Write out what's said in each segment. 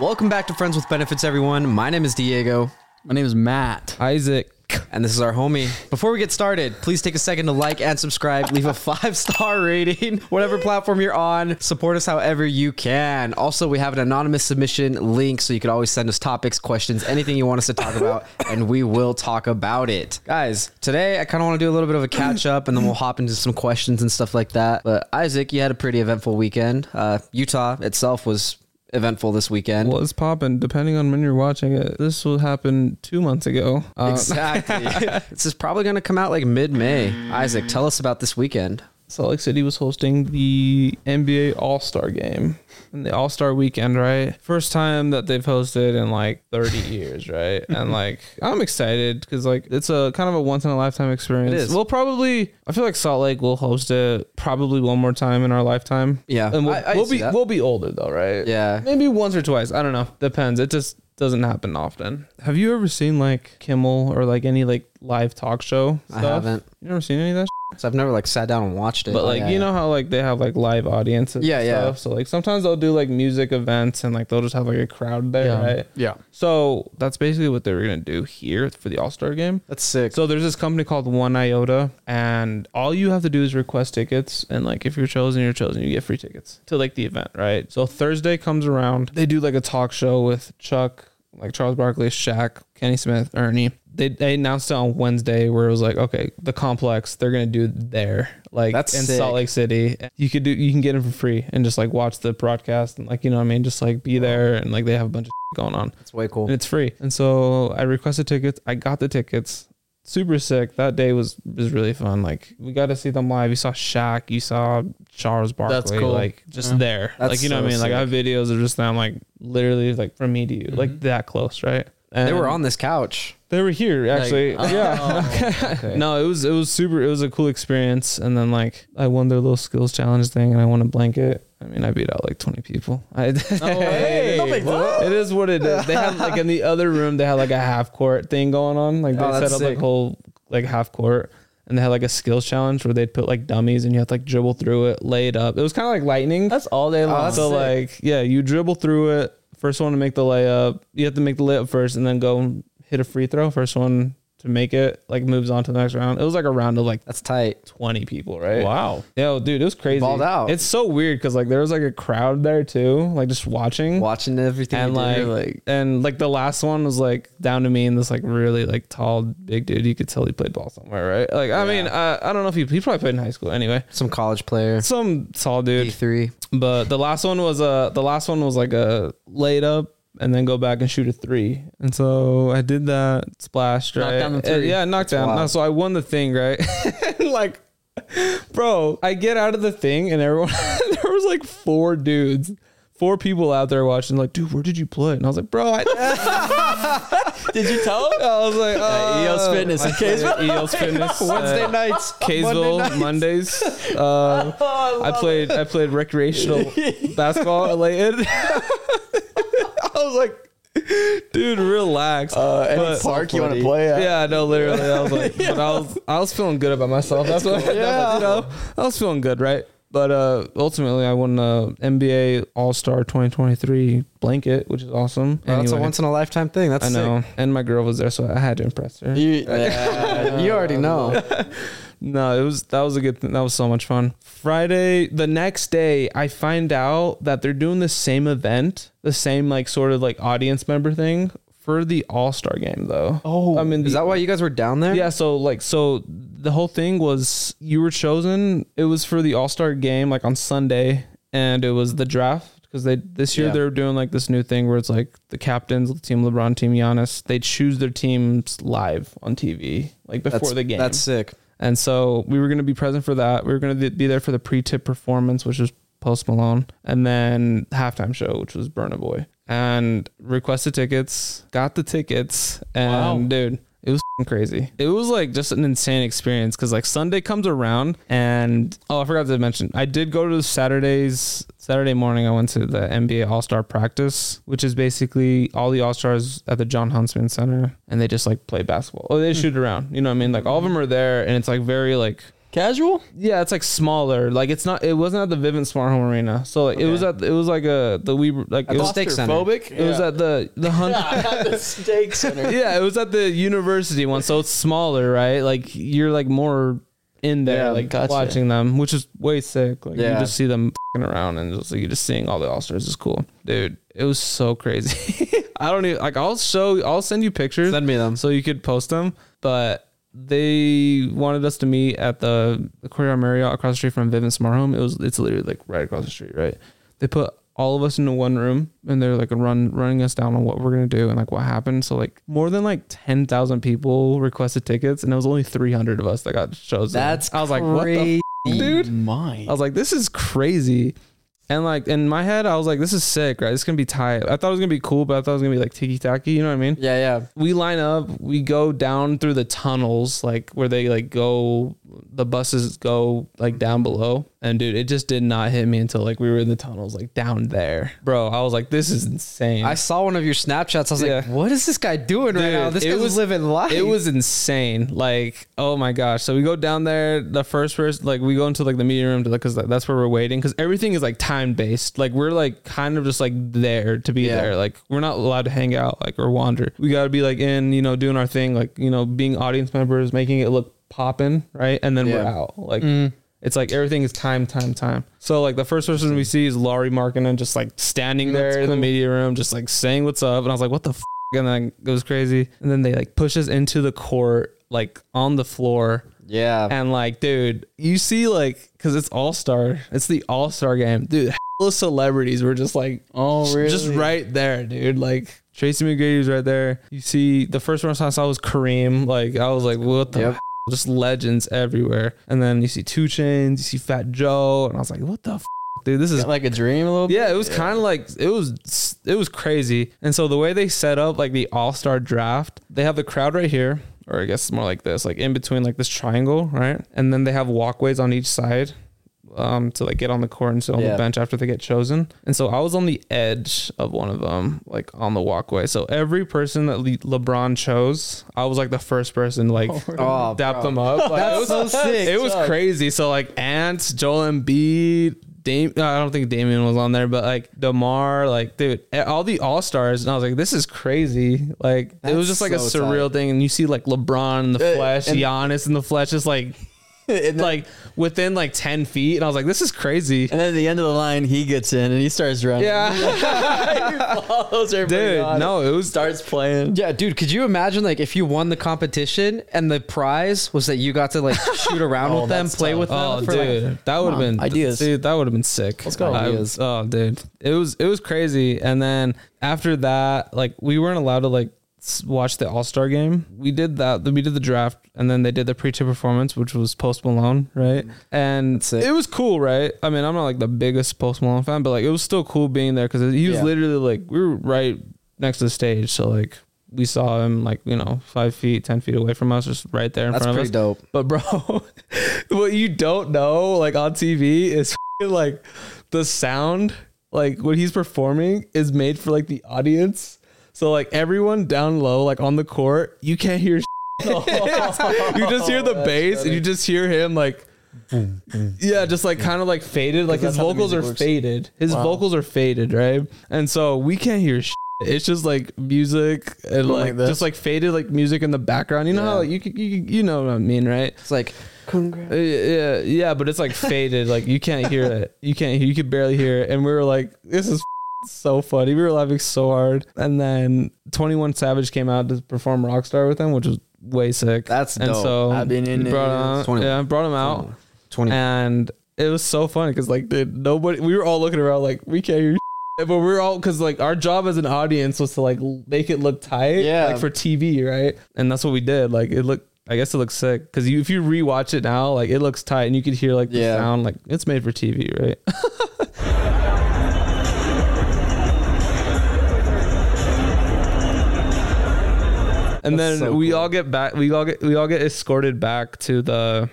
Welcome back to Friends with Benefits, everyone. My name is Diego, My name is Matt. Isaac. and this is our homie. Before we get started, please take a second to like and subscribe. Leave a five star rating, whatever platform you're on. Support us however you can. Also, we have an anonymous submission link, so you can always send us topics, questions, anything you want us to talk about, and we will talk about it. Guys, today I kind of want to do a little bit of a catch up, and then we'll hop into some questions and stuff like that. But Isaac, you had a pretty eventful weekend. Uh, Utah itself was eventful this weekend. Was popping, depending on when you're watching it. This will happen two months ago. Uh, Exactly. this is probably going to come out like mid May. Isaac, tell us about this weekend. Salt Lake City was hosting the NBA All Star game and the All Star weekend, right? First time that they've hosted in like 30 years, right? and like, I'm excited because like it's a kind of a once in a lifetime experience. It is. We'll probably, I feel like Salt Lake will host it probably one more time in our lifetime. Yeah, and we'll, I- I we'll be that. we'll be older though, right? Yeah. maybe once or twice. I don't know. Depends. It just doesn't happen often. Have you ever seen like Kimmel or like any like live talk show? I Stuff? haven't. You never seen any of that? So I've never like sat down and watched it. But oh, like Yeah, you yeah. know how like they have like live audiences. Yeah, and yeah. Stuff? So like sometimes they'll do like music events and like they'll just have like a crowd there, Yeah. right? Yeah. So that's basically what they were gonna do here for the All Star game. that's sick. So there's this company called 1iota, and all you have to do is request tickets, and like if you're chosen, you're chosen. You get free tickets to like the event, right? So Thursday comes around, they do like a talk show with Chuck, like Charles Barkley, Shaq, Kenny Smith, Ernie. They, they announced it on Wednesday where it was like, okay, the complex they're gonna do there, like That's in sick. Salt Lake City. You could do you can get it for free and just like watch the broadcast and like you know what I mean, just like be there and like they have a bunch of going on That's way cool. and it's free. And so I requested tickets. I got the tickets. Super sick. That day was was really fun. Like we got to see them live. You saw Shaq. You saw Charles Barkley. That's cool. Like just Yeah. there. That's like you know what I so mean. Like I have videos of just them like literally like from me to you, like mm-hmm. that close, right? And they were on this couch. They were here actually. Like, yeah. oh, okay. No, it was it was super. It was a cool experience. And then like I won their little skills challenge thing, and I won a blanket. I mean, I beat out like twenty people. I, way. No big. It is what it is. They had like in the other room, they had like a half court thing going on. Like they Oh, set up sick. like whole like half court. And they had like a skills challenge where they'd put like dummies and you had to like dribble through it, lay it up. It was kind of like lightning. That's all day long. that's so sick. like yeah, you dribble through it. First one to make the layup. You have to make the layup first and then go and hit a free throw. First one to make it like moves on to the next round. It was like a round of like That's tight. 20 people, right? wow. Yo, dude, it was crazy. Balled out. It's so weird because like there was like a crowd there too, like just watching. Watching everything And you like, did. like- and like the last one was like down to me and this like really like tall big dude. You could tell he played ball somewhere, right? Like I mean, uh, I don't know if he he probably played in high school anyway. some college player. Some tall dude, D3. but the last one was uh the last one was like a laid up and then go back and shoot a three. And so I did that, splashed, Knocked right? down the Uh, yeah, knocked down. wild. No, so I won the thing, right? Like, bro, I get out of the thing and everyone there was like four dudes. Four people out there watching, like, dude, where did you play? And I was like, bro, I, Did you tell him? I was like, Uh, EOS oh. Fitness in I played at EOS Fitness. Wednesday uh, nights. Kaysville Mondays. Uh, I played I played recreational basketball at Layton. I was like, dude, relax. Uh, any But- park you want to play at? yeah, no, literally. I was like, but I was I was feeling good about myself. That's what Yeah. you know. I was feeling good, right? But uh, ultimately, I won the NBA All Star 2023 blanket, which is awesome. Oh, that's a once in a lifetime thing. That's I know, and my girl was there, so I had to impress her. sick. You, you already know. No, it was that was a good thing. That was so much fun. Friday, the next day, I find out that they're doing the same event, the same like sort of like audience member thing for the All Star game though. Oh, I mean, Is that why you guys were down there? yeah, so like so the whole thing was you were chosen. It was for the All Star game like on Sunday, and it was the draft because they this year Yeah. they're doing like this new thing where it's like the captains, team LeBron, team Giannis, they choose their teams live on TV like before That's, the game. That's sick. And so we were going to be present for that. We were going to be there for the pre-tip performance, which was Post Malone, and then halftime show, which was Burna Boy. And requested tickets, got the tickets, and Wow. dude, it was f***ing crazy. It was like just an insane experience because like Sunday comes around, and oh, I forgot to mention, I did go to Saturdays. Saturday morning, I went to the NBA All Star practice, which is basically all the All Stars at the Jon Huntsman Center, and they just like play basketball. Oh, they hmm. shoot around. You know what I mean? Like all of them are there, and it's like very like Casual? Yeah, it's like smaller. Like it's not. It wasn't at the Vivint Smart Home Arena. So like, it was at. It was like a the we like it was, steak center. Claustrophobic? it was at the the hunt. the steak center. yeah, it was at the university one, so it's smaller, right? Like you're like more in there, Yeah, like gotcha. watching them, which is way sick. Like you Yeah. just see them fing around and just like you just seeing all the all stars is cool, dude. It was so crazy. I don't even like. I'll show. I'll send you pictures Send me them. so you could post them, but. They wanted us to meet at the, Courtyard Marriott across the street from Vivint Smart Home. It was it's literally like right across the street, right? They put all of us into one room and they're like run running us down on what we're gonna do and like what happened. So like more than like ten thousand people requested tickets and it was only three hundred of us that got chosen. That's I was like, what the f- dude? My. I was like, this is crazy. And like in my head, I was like, this is sick, right? It's gonna be tight. I thought it was gonna be cool, but I thought it was gonna be like tiki tacky. You know what I mean? Yeah, yeah. we line up we go down through the tunnels like where they like go the buses go like down below and dude it just did not hit me until like we were in the tunnels like down there bro i was like this is insane I saw one of your Snapchats. I was Yeah. like, what is this guy doing right now? This guy's was- living life. it was insane like oh my gosh so we go down there the first person like we go into like the meeting room because that's where we're waiting because everything is like time based like we're like kind of just like there to be Yeah. there like we're not allowed to hang out like or wander we got to be like in you know doing our thing like you know being audience members making it look popping right and then we're out like Mm. It's like everything is time, time, time. So like the first person we see is Lauri Markkanen just like standing there in the media room, just like saying what's up. And I was like, what the f-? And then it goes crazy. And then they like push us into the court, like on the floor. yeah. And like, dude, you see like, cause it's all star, it's the all star game, dude. Those celebrities were just like, oh, really? just right there, dude. Like Tracy McGrady was right there. You see, the first one I saw was Kareem. Like I was like, what the Yep. Just legends everywhere. And then you see 2 Chainz, you see Fat Joe, and I was like, what the f- dude? This is like a dream a little bit. yeah, it was kind of like it was it was crazy. And so the way they set up like the All Star draft, they have the crowd right here, or I guess it's more like this, like in between like this triangle, right? And then they have walkways on each side. Um, to like get on the court and sit on Yeah. the bench after they get chosen. And so I was on the edge of one of them, like on the walkway. So every person that Le- LeBron chose, I was like the first person to like Oh, dap bro. them up. Like, it was so sick. it was Sucks. crazy. So like Ant, Joel Embiid, Dame. I don't think Damian was on there, but like Demar, like dude, all the All Stars, and I was like, this is crazy. Like it was just like a surreal tight. thing, and you see like LeBron in the Uh, flesh, and- Giannis in the flesh, just like and, then, like within like ten feet, and I was like, this is crazy. and then at the end of the line, he gets in and he starts running. Yeah, he follows everybody dude, on. no, it was starts playing. Yeah, dude, could you imagine like if you won the competition and the prize was that you got to like shoot around Oh, with them, that's play tough. with them? Oh, for, like- dude, that would have been ideas. Dude, that would have been sick. Let's go. I- Ideas. oh, dude, it was it was crazy. And then after that, like we weren't allowed to like s- watch the All Star game. We did that. We did the draft, and then they did the pre-tip performance, which was Post Malone, right? Mm-hmm. And That's sick. it was cool, right? I mean, I'm not like the biggest Post Malone fan, but like it was still cool being there because he was Yeah. literally like we were right next to the stage, so like. We saw him like you know five feet, ten feet away from us, just right there in That's front of pretty us. dope. But bro, what you don't know, like on TV, is like the sound, like what he's performing, is made for like the audience. So like everyone down low, like on the court, you can't hear. you just hear the bass, and you just hear him like. Yeah, just like kind of like faded. Like his that's how the vocals are works. faded. His Wow. vocals are faded, right? And so we can't hear. Shit. It's just like music and like, like just like faded like music in the background. You know how like, you, you you know what I mean, right? It's like Uh, yeah, yeah, but it's like faded. Like you can't hear it. You can't. You could barely hear it. And we were like, "This is so funny." We were laughing so hard. And then Twenty One Savage came out to perform Rockstar with them, which was way sick. that's and dope. so I've been in brought it. him. 21. Yeah, brought him out, twenty. and it was so funny because like, dude, nobody. We were all looking around like we can't hear. But we we're all because like our job as an audience was to like make it look tight, Yeah. like for TV, right? And that's what we did. Like it looked, I guess it looks sick because you, if you rewatch it now, like it looks tight and you could hear like the Yeah. sound, like it's made for TV, right? and then so we cool. all get back. We all get we all get escorted back to the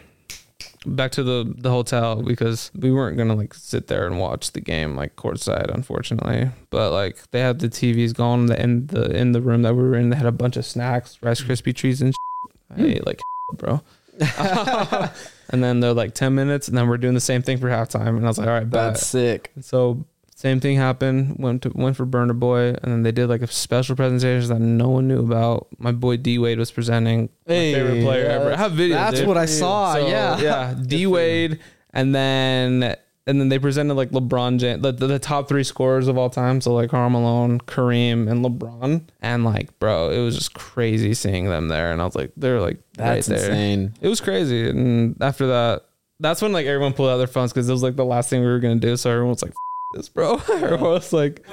back to the the hotel because we weren't gonna like sit there and watch the game like courtside, unfortunately. But like they had the TVs going in the in the room that we were in. They had a bunch of snacks, Rice mm. Krispie treats and. Shit. Mm. I ate like bro. and then they're like ten minutes, and then we're doing the same thing for halftime. And I was like, all right, bet. That's sick. So same thing happened. Went to went for Burna Boy, and then they did like a special presentation that no one knew about. My boy D Wade was presenting. My Hey, favorite player yeah, ever. I have videos. That's dude. what I saw. So, yeah. yeah. D Wade, and then and then they presented like LeBron James, the, the, the top three scorers of all time. So like Karl Malone, Kareem, and LeBron. And like, bro, it was just crazy seeing them there. And I was like, they're like That's right there. insane. It was crazy. And after that, that's when like everyone pulled out their phones because it was like the last thing we were gonna do. So everyone was like, "This, bro." everyone was like,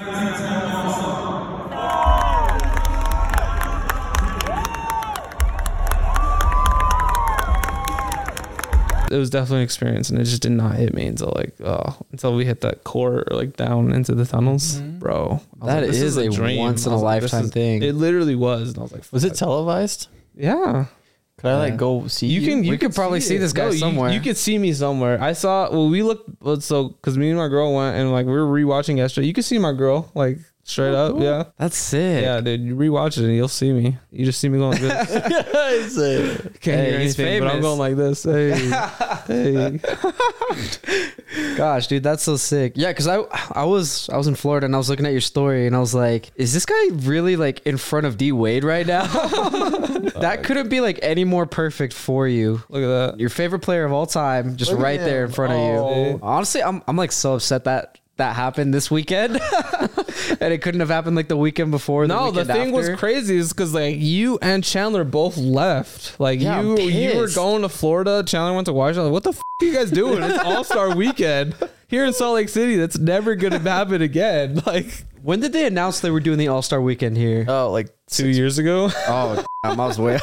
it was definitely an experience, and it just did not hit me until like oh until we hit that core or like down into the tunnels, mm-hmm. bro. I was That like, this is a once in I a was like, this lifetime is- thing. It literally was, and I was like, Was it fuck. televised? Yeah. Could I like go see You you? can. You could probably see this guy you- somewhere. You, could see me somewhere. I saw. Well, we looked. well, So, because me and my girl went and like we were rewatching yesterday. You could see my girl like straight Oh, up. Yeah. That's sick. Yeah, dude. You rewatch it and you'll see me. You just see me going like this. It's, uh, Can't Hey, hear he's anything, but I'm going like this. Hey, hey. Gosh, dude, that's so sick. Yeah, because I I was I was in Florida and I was looking at your story and I was like, is this guy really like in front of D Wade right now? that couldn't be like any more perfect for you. Look at that. Your favorite player of all time, just Look right there in him. front of Oh. you. Honestly, I'm I'm like so upset that that happened this weekend, and it couldn't have happened like the weekend before. No, the weekend thing was crazy is because like you and Chandler both left. Like Yeah, you, you were going to Florida. Chandler went to Washington. Like, what the f- are you guys doing? It's All Star Weekend here in Salt Lake City. That's never gonna happen again. Like When did they announce they were doing the All Star Weekend here? oh, like two years ago. Oh, damn, I was way.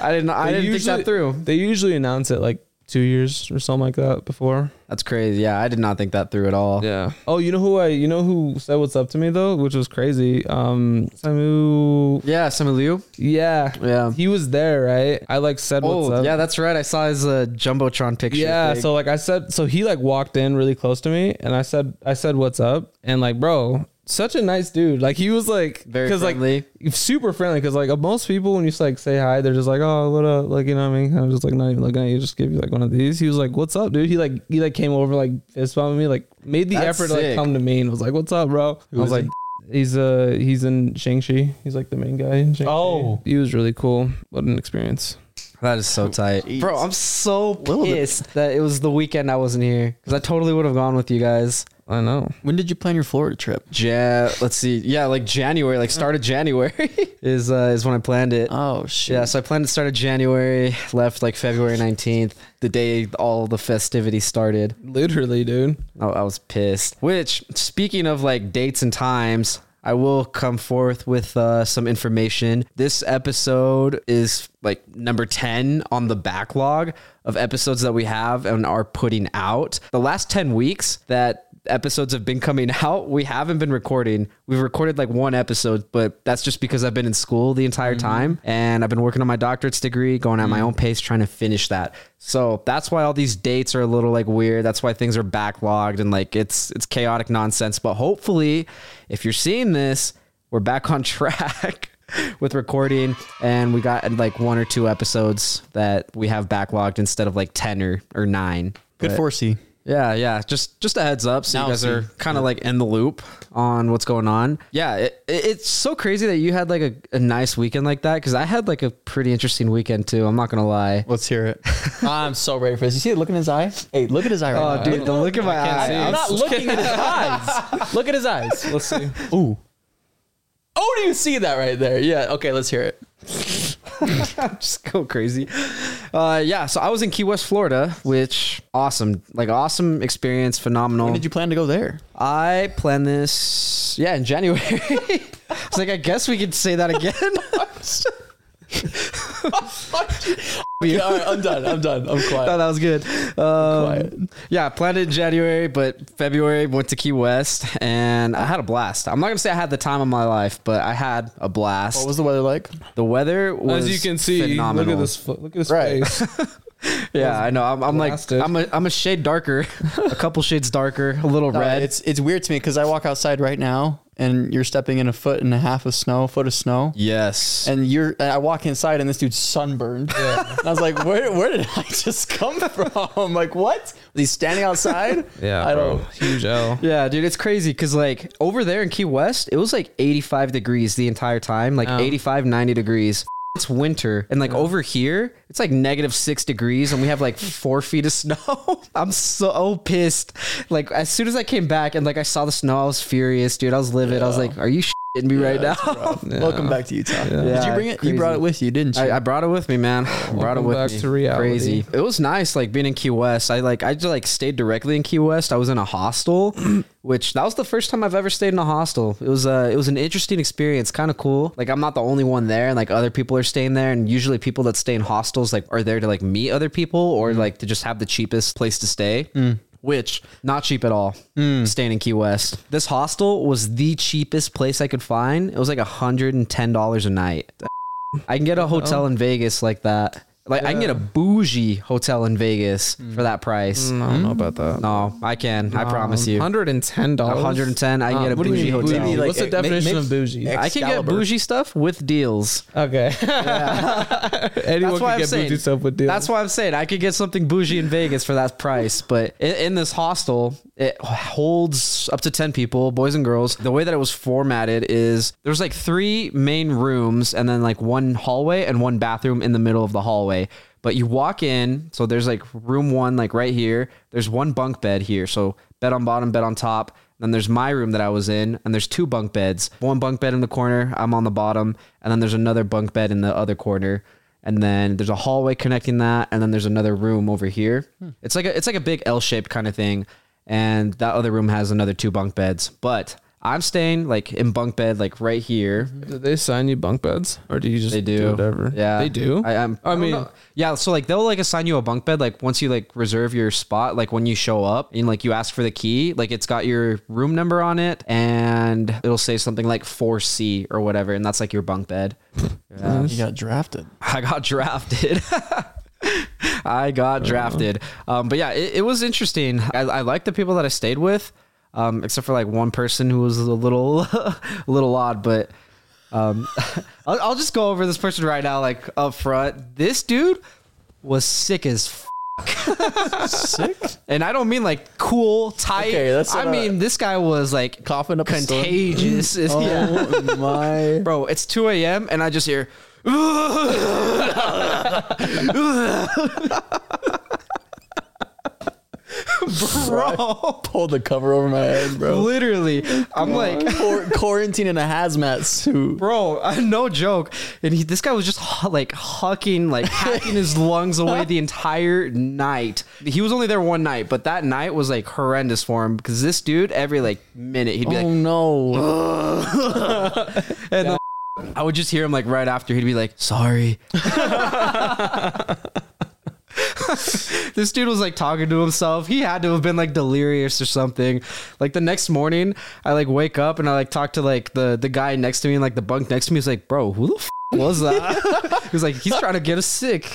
I didn't. I They didn't think that through. They usually announce it like two years or something like that before. That's crazy. Yeah, I did not think that through at all. Yeah. Oh, you know who I? You know who said what's up to me though, which was crazy. Um, Simu. Yeah, Simu Liu. Yeah. Yeah. He was there, right? I like said what's Oh, up. yeah, that's right. I saw his uh, jumbotron picture. Yeah, thing. so like I said, so he like walked in really close to me, and I said, I said, "What's up?" And like, bro, such a nice dude. Like he was like, Very cause friendly. like super friendly. Cause like most people when you like say hi, they're just like, "Oh, what up?" Like you know what I mean? Kind of just like not even looking at you, just give you like one of these. He was like, "What's up, dude?" He like he like came over like fist bumping me, like made the That's effort to like come to me and was like, "What's up, bro?" Who I was is like. He's uh he's in Shang-Chi. He's like the main guy in Shang-Chi. Oh. He was really cool. What an experience. that is so tight, Jeez. bro. I'm so Little pissed that it was the weekend I wasn't here because I totally would have gone with you guys. I know. when did you plan your Florida trip? Ja, let's see. Yeah, like January, like start of January is uh, is when I planned it. Oh shit. Yeah, so I planned to start of January, left like February 19th, the day all the festivities started. Literally, dude. I, I was pissed. Which, speaking of like dates and times, I will come forth with uh, some information. This episode is like number 10 on the backlog of episodes that we have and are putting out. The last 10 weeks that episodes have been coming out, we haven't been recording. We've recorded like one episode, but that's just because I've been in school the entire mm-hmm. time and I've been working on my doctorate's degree, going at my mm-hmm. own pace, trying to finish that. So that's why all these dates are a little like weird. That's why things are backlogged and like it's it's chaotic nonsense. But hopefully, if you're seeing this, we're back on track. With recording, and we got like one or two episodes that we have backlogged instead of like ten or, or nine. Good But- foresee. Yeah, yeah. Just just a heads up, so Now you guys see. are kind of like in the loop on what's going on. Yeah, it, it- it's so crazy that you had like a, a nice weekend like that because I had like a pretty interesting weekend too. I'm not gonna lie. Let's hear it. I'm so ready for this. You see the look in his eye? Hey, look at his eye right Oh, now. dude, the look in my can't eye. I'm I'm not looking at his eyes. Look at his eyes. Let's see. Ooh. Oh, do you see that right there? Yeah. Okay, let's hear it. just go crazy. Uh, yeah, so I was in Key West, Florida, which awesome, like awesome experience, phenomenal. When did you plan to go there? I planned this, yeah, in January. I was like, I guess we could say that again. Yeah, all right, I'm done. I'm done. I'm No, quiet. that was good. Quiet. Um, yeah, planned it in January, but February went to Key West, and I had a blast. I'm not gonna say I had the time of my life, but I had a blast. What was the weather like? the weather was As you can see, phenomenal. look at this. Look at this Right. face. Yeah, I know. I'm, I'm like blasted. I'm a I'm a shade darker, a couple shades darker, a little No, red. It's it's weird to me because I walk outside right now and you're stepping in a foot and a half of snow, a foot of snow. yes. And you're, and I walk inside and this dude's sunburned. And I was like, where, where did I just come from? like, what? He's standing outside? Yeah, I bro. don't. Huge L. Yeah, dude, it's crazy because like over there in Key West, it was like 85 degrees the entire time, like Oh. 85, 90 degrees. It's winter, and like over here, it's like negative six degrees, and we have like four feet of snow. I'm so pissed. Like as soon as I came back and like I saw the snow, I was furious, dude. I was livid. I was like, "Are you shitting me right now?" Yeah. Welcome back to Utah. Did Yeah, you bring it? crazy. You brought it with you, didn't you? I, I brought it with me, man. I brought it with back me. to reality. Crazy. It was nice, like being in Key West. I like I just like stayed directly in Key West. I was in a hostel, which that was the first time I've ever stayed in a hostel. It was uh it was an interesting experience, kind of cool. Like I'm not the only one there, and like other people are staying there. And usually people that stay in hostels like are there to like meet other people or like to just have the cheapest place to stay. Which not cheap at all. Staying in Key West, this hostel was the cheapest place I could find. It was like hundred and ten dollars a night. I can get a hotel in Vegas like that. Like I can get a bougie hotel in Vegas for that price. Mm, I don't know about that. No, I can. I promise you. Hundred and ten dollars. 110. I can get a what do you bougie mean hotel. bougie? Like, What's the eh, ma- definition mix- of bougie? I can get Excalibur. bougie stuff with deals. Okay. Anyone That's why can I'm get saying. bougie stuff with deals. That's why I'm saying I could get something bougie in Vegas for that price. But in, in this hostel, it holds up to 10 people, boys and girls. The way that it was formatted is there's like three main rooms and then like one hallway and one bathroom in the middle of the hallway. But you walk in, so there's like room one, like right here. There's one bunk bed here. So bed on bottom, bed on top. Then there's my room that I was in, and there's two bunk beds. One bunk bed in the corner, I'm on the bottom, and then there's another bunk bed in the other corner and then there's a hallway connecting that, and then there's another room over here. Hmm. It's like a it's like a big L-shaped kind of thing, and that other room has another two bunk beds. But I'm staying like in bunk bed, like right here. Do they assign you bunk beds, or do you just They do, whatever? Yeah, they do. I, I'm, I I, mean- mean, yeah. So like they'll like assign you a bunk bed like once you like reserve your spot. Like when you show up and like you ask for the key, like it's got your room number on it, and it'll say something like 4C or whatever, and that's like your bunk bed. Yeah. You got drafted. I got drafted. I got drafted. Um, but yeah, it, it was interesting. I, I like the people that I stayed with, um, except for like one person who was a little, a little odd. But um, I'll, I'll just go over this person right now, like up front. This dude was sick as. F- Sick. and I don't mean like cool, tight. Okay, that's I mean this guy was like Coughing up contagious. yeah. Oh my. Bro, it's 2 a.m. and I just hear. Bro, Pulled the cover over my head, bro. literally, I'm like, Quar- quarantine in a hazmat suit. bro, uh, no joke. And he, this guy was just hu- like hucking, like hacking his lungs away the entire night. He was only there one night, but that night was like horrendous for him because this dude, every like minute, he'd be like, Oh no. and then I would just hear him like right after he'd be like, "Sorry." this dude was like talking to himself. He had to have been like delirious or something. Like the next morning, I like wake up and I like talk to like the the guy next to me and like the bunk next to me. He's like, "Bro, who the f- was that?" He's like, "He's trying to get us sick."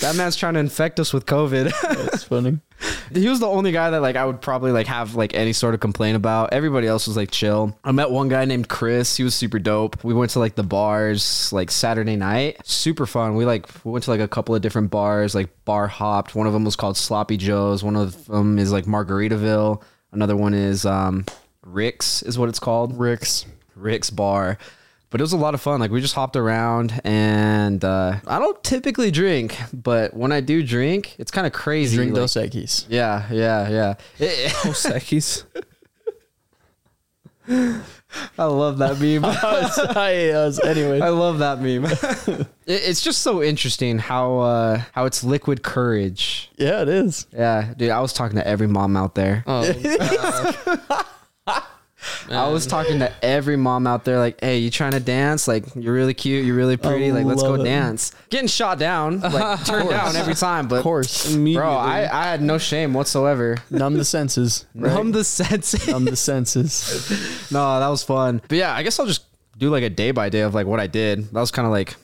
that man's trying to infect us with COVID. That's funny. he was the only guy that like I would probably like have like any sort of complaint about. Everybody else was like chill. I met one guy named Chris. He was super dope. We went to like the bars like Saturday night. Super fun. We like we went to like a couple of different bars, like bar hopped. One of them was called Sloppy Joe's. One of them is like Margaritaville. Another one is um Rick's is what it's called. Rick's. Rick's bar. But it was a lot of fun. Like we just hopped around, and uh, I don't typically drink, but when I do drink, it's kind of crazy. Drink like- Dos Equis. yeah, yeah, yeah. It- Sekis. I love that meme. I was, anyway. I love that meme. It- it's just so interesting how uh, how it's liquid courage. Yeah, it is. Yeah, dude. I was talking to every mom out there. Oh, I was talking to every mom out there, like, "Hey, you trying to dance? Like, you're really cute. You're really pretty. I Like, let's go it. dance." Getting shot down, like turned down every time. But Of course. bro. I, I had no shame whatsoever. Numb the senses. right? Numb the senses. Numb the senses. No, that was fun. But yeah, I guess I'll just do like a day by day of like what I did. That was kind of like I-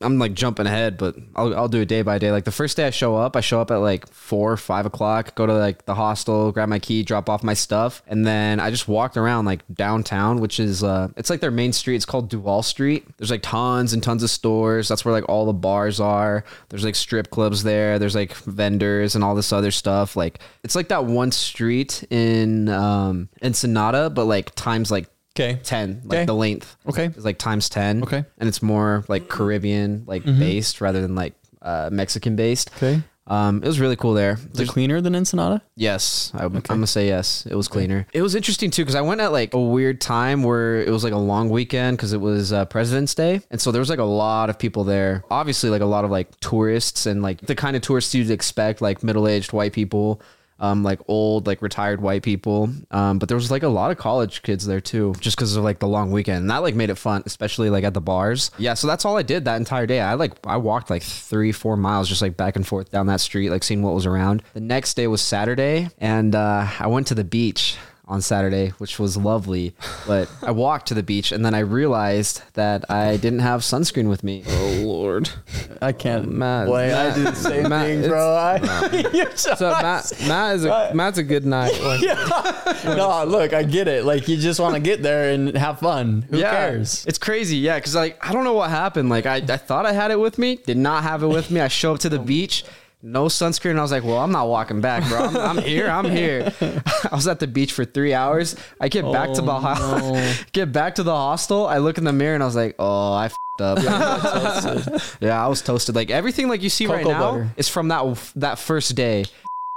I'm like jumping ahead, but I'll, I'll do it day by day. Like the first day I show up, I show up at like four, five o'clock, go to like the hostel, grab my key, drop off my stuff, and then I just walked around like downtown, which is uh, it's like their main street. It's called Duval Street. There's like tons and tons of stores. That's where like all the bars are. There's like strip clubs there. There's like vendors and all this other stuff. Like it's like that one street in um Ensenada, but like times like Okay. 10 like Okay. the length. Okay. It's like times 10 Okay. and it's more like caribbean like based rather than like uh mexican based. Okay. um it was really cool there. Is it cleaner than Ensenada? yes. I, i'm gonna say yes. It was cleaner. It was interesting too because i went at like a weird time where it was like a long weekend because it was uh, president's day. And so there was like a lot of people there. Obviously like a lot of like tourists and like the kind of tourists you'd expect like middle-aged white people um, like old, like retired white people. Um, but there was like a lot of college kids there too, just because of like the long weekend. And that like made it fun, especially like at the bars. Yeah, so that's all I did that entire day. I like I walked like three, four miles just like back and forth down that street, like seeing what was around. The next day was Saturday, and uh, I went to the beach on Saturday, which was lovely. But I walked to the beach and then I realized that I didn't have sunscreen with me. Oh lord. I can't. Oh, Matt- Boy, I Matt- do the same Matt, thing, bro. I, so- So Matt, Matt is a Matt's a good night. Like, no, look, I get it. Like you just want to get there and have fun. Who cares? It's crazy, yeah. Because like I don't know what happened. Like I, I thought I had it with me, did not have it with me. I show up to the beach, no sunscreen. I was like, well, I'm not walking back, bro. I'm, I'm here. I'm here. I was at the beach for three hours. I get back to the Oh, ho- no. get back to the hostel. I look in the mirror and I was like, oh, I fed up. yeah, I was toasted. Like everything like you see right now butter. is from that that first day.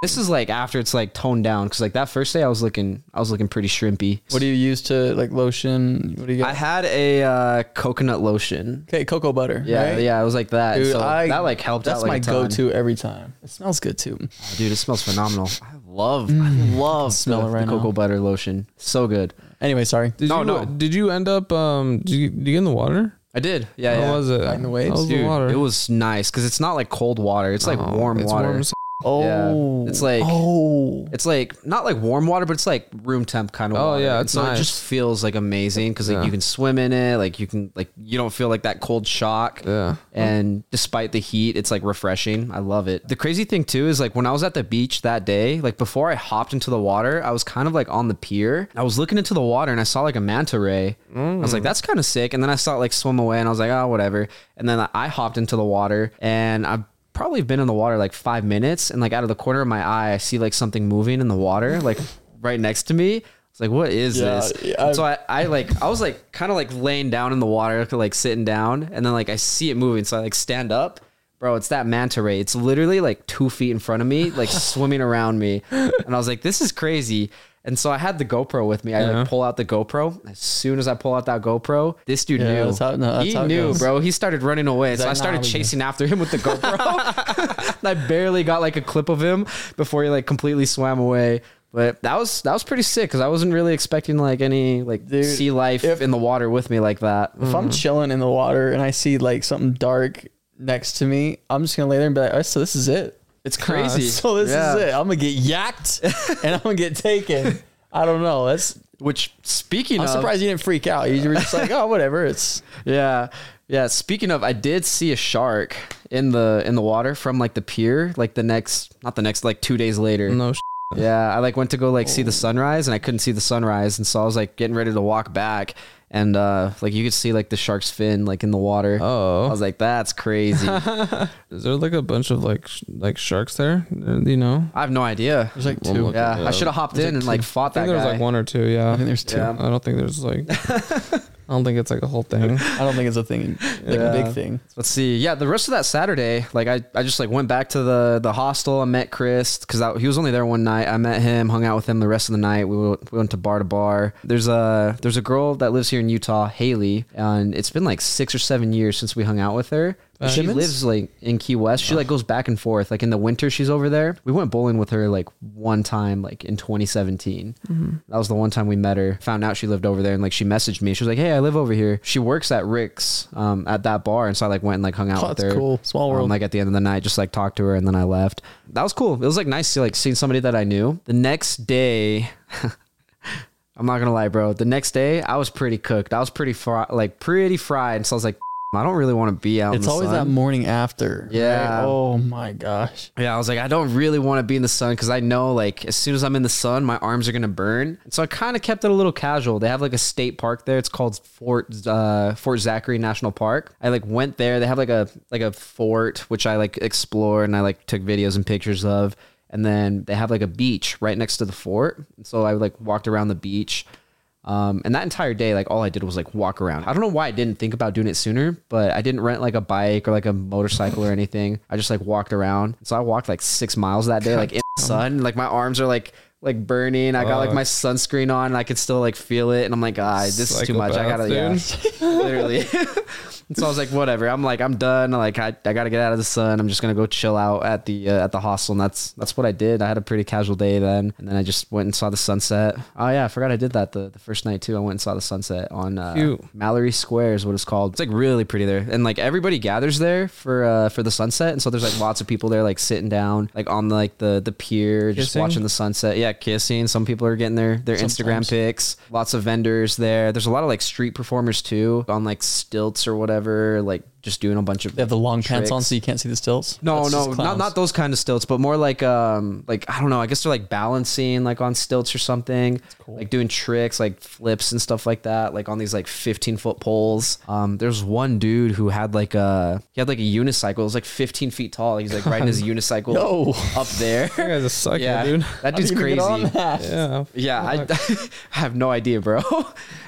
This is like after it's like toned down because like that first day I was looking I was looking pretty shrimpy. What do you use to like lotion? What do you get? I had a uh, coconut lotion. okay, cocoa butter. Yeah, right? yeah, it was like that. Dude, so I, that like helped That's out like my a ton. go-to every time. It smells good too. Dude, it smells phenomenal. I love, I love smell the, right the cocoa now. butter lotion. So good. Anyway, sorry. did No, you no. did you end up um did you, did you get in the water? I did. Yeah, How yeah. was it? Back in the waves? was the water? it was nice because it's not like cold water. It's like Oh, warm it's water. warm Oh, It's like- oh, It's like not like warm water, but it's like room temp kind of Oh, water. yeah, it's so nice. it just feels like amazing because like Yeah. you can swim in it, like you can like you don't feel like that cold shock. Yeah. And despite the heat, it's like refreshing. I love it. The crazy thing too is like when I was at the beach that day, like before I hopped into the water, I was kind of like on the pier. I was looking into the water and I saw like a manta ray. I was like, mm. that's kind of sick. And then I saw it like swim away and I was like, oh, whatever. And then I hopped into the water and I probably been in the water like five minutes and like out of the corner of my eye i see like something moving in the water like right next to me. It's like what is Yeah, this? yeah, so I, I like i was like kind of like laying down in the water like sitting down and then like i see it moving so i like stand up. Bro it's that manta ray. It's literally like two feet in front of me like swimming around me. And i was like this is crazy and so I had the GoPro with me. I like pull out the GoPro. As soon as I pull out that GoPro, this dude Yeah, knew. that's how- no, that's he how it knew, goes. bro. He started running away. So like, I nah, started we chasing after him with the GoPro. And I barely got like a clip of him before he like completely swam away. But that was that was pretty sick because I wasn't really expecting like any like Dude, sea life if- in the water with me like that. if I'm mm-hmm. chilling in the water and I see like something dark next to me, I'm just gonna lay there and be like, oh, so this is it. It's crazy. Uh, so this Yeah. is it. I'm gonna get yacked and I'm gonna get taken. I don't know. That's. Which speaking I'm of, surprised you didn't freak out. You were just like, oh, whatever. It's Yeah. Yeah, speaking of I did see a shark in the in the water from like the pier like the next not the next like 2 days later. No sh- Yeah, I like went to go like see the oh. sunrise and I couldn't see the sunrise and so I was like getting ready to walk back and uh like you could see like the shark's fin like in the water. Oh, I was like that's crazy. Is there like a bunch of like sh- like sharks there? Uh, you know? I have no idea. there's like two. Yeah, I should have hopped There's in like and like fought I think that there's guy. like one or two. Yeah. I think there's two. Yeah. I don't think there's like. I don't think it's like a whole thing. I don't think it's a thing, like Yeah. a big thing. Let's see. Yeah, the rest of that Saturday, like I, I just like went back to the the hostel. I met Chris because he was only there one night. I met him, hung out with him the rest of the night. We went, we went to bar to bar. There's a there's a girl that lives here in Utah, Haley, and it's been like six or seven years since we hung out with her. Uh, she Simmons? lives like in Key West. She like goes back and forth. Like in the winter, she's over there. We went bowling with her like one time, like in 2017. That was the one time we met her. Found out she lived over there, and like she messaged me. She was like, "Hey, I live over here." She works at Rick's um, at that bar, and so I like went and like hung out Oh, with that's her. cool. Small world. Um, like at the end of the night, just like talked to her, and then I left. That was cool. It was like nice to like seeing somebody that I knew. The next day. I'm not gonna lie, bro. The next day, I was pretty cooked. I was pretty fri- like pretty fried. and So I was like, I don't really want to be out. in It's always that morning after. Yeah. right? Oh my gosh. Yeah, I was like, I don't really want to be in the sun because I know, like, as soon as I'm in the sun, my arms are gonna burn. So I kind of kept it a little casual. They have like a state park there. It's called Fort uh, Fort Zachary National Park. I like went there. They have like a like a fort which I like explored and I like took videos and pictures of. And then they have like a beach right next to the fort. And so I like walked around the beach. Um, and that entire day, like all I did was like walk around. I don't know why I didn't think about doing it sooner, but I didn't rent like a bike or like a motorcycle or anything. I just like walked around. So I walked like six miles that day, like in the sun. Like my arms are like like burning. I got like my sunscreen on. And I could still like feel it, and I'm like, ah, this is too much. I gotta, yeah, literally. And so I was like, whatever. I'm like, I'm done. Like, I, I got to get out of the sun. I'm just gonna go chill out at the uh, at the hostel, and that's that's what I did. I had a pretty casual day then, and then I just went and saw the sunset. Oh yeah, I forgot I did that the, the first night too. I went and saw the sunset on uh, Mallory Square is what it's called. It's like really pretty there, and like everybody gathers there for uh, for the sunset, and so there's like lots of people there like sitting down like on like the the pier, just watching the sunset. Yeah, kissing. Some people are getting their their Instagram pics. Lots of vendors there. There's a lot of like street performers too on like stilts or whatever, like just doing a bunch of They have the long pants on so you can't see the stilts. No, That's no, not not those kind of stilts, but more like um like I don't know. I guess they're like balancing like on stilts or something, like doing tricks like flips and stuff like that, like on these like 15 foot poles. Um, there's one dude who had like a he had like a unicycle. It was like 15 feet tall. He's like riding his unicycle Yo. up there. You guys are psycho, yeah, dude. that dude's How do you crazy. even get on that? Yeah. Yeah, I, I have no idea, bro.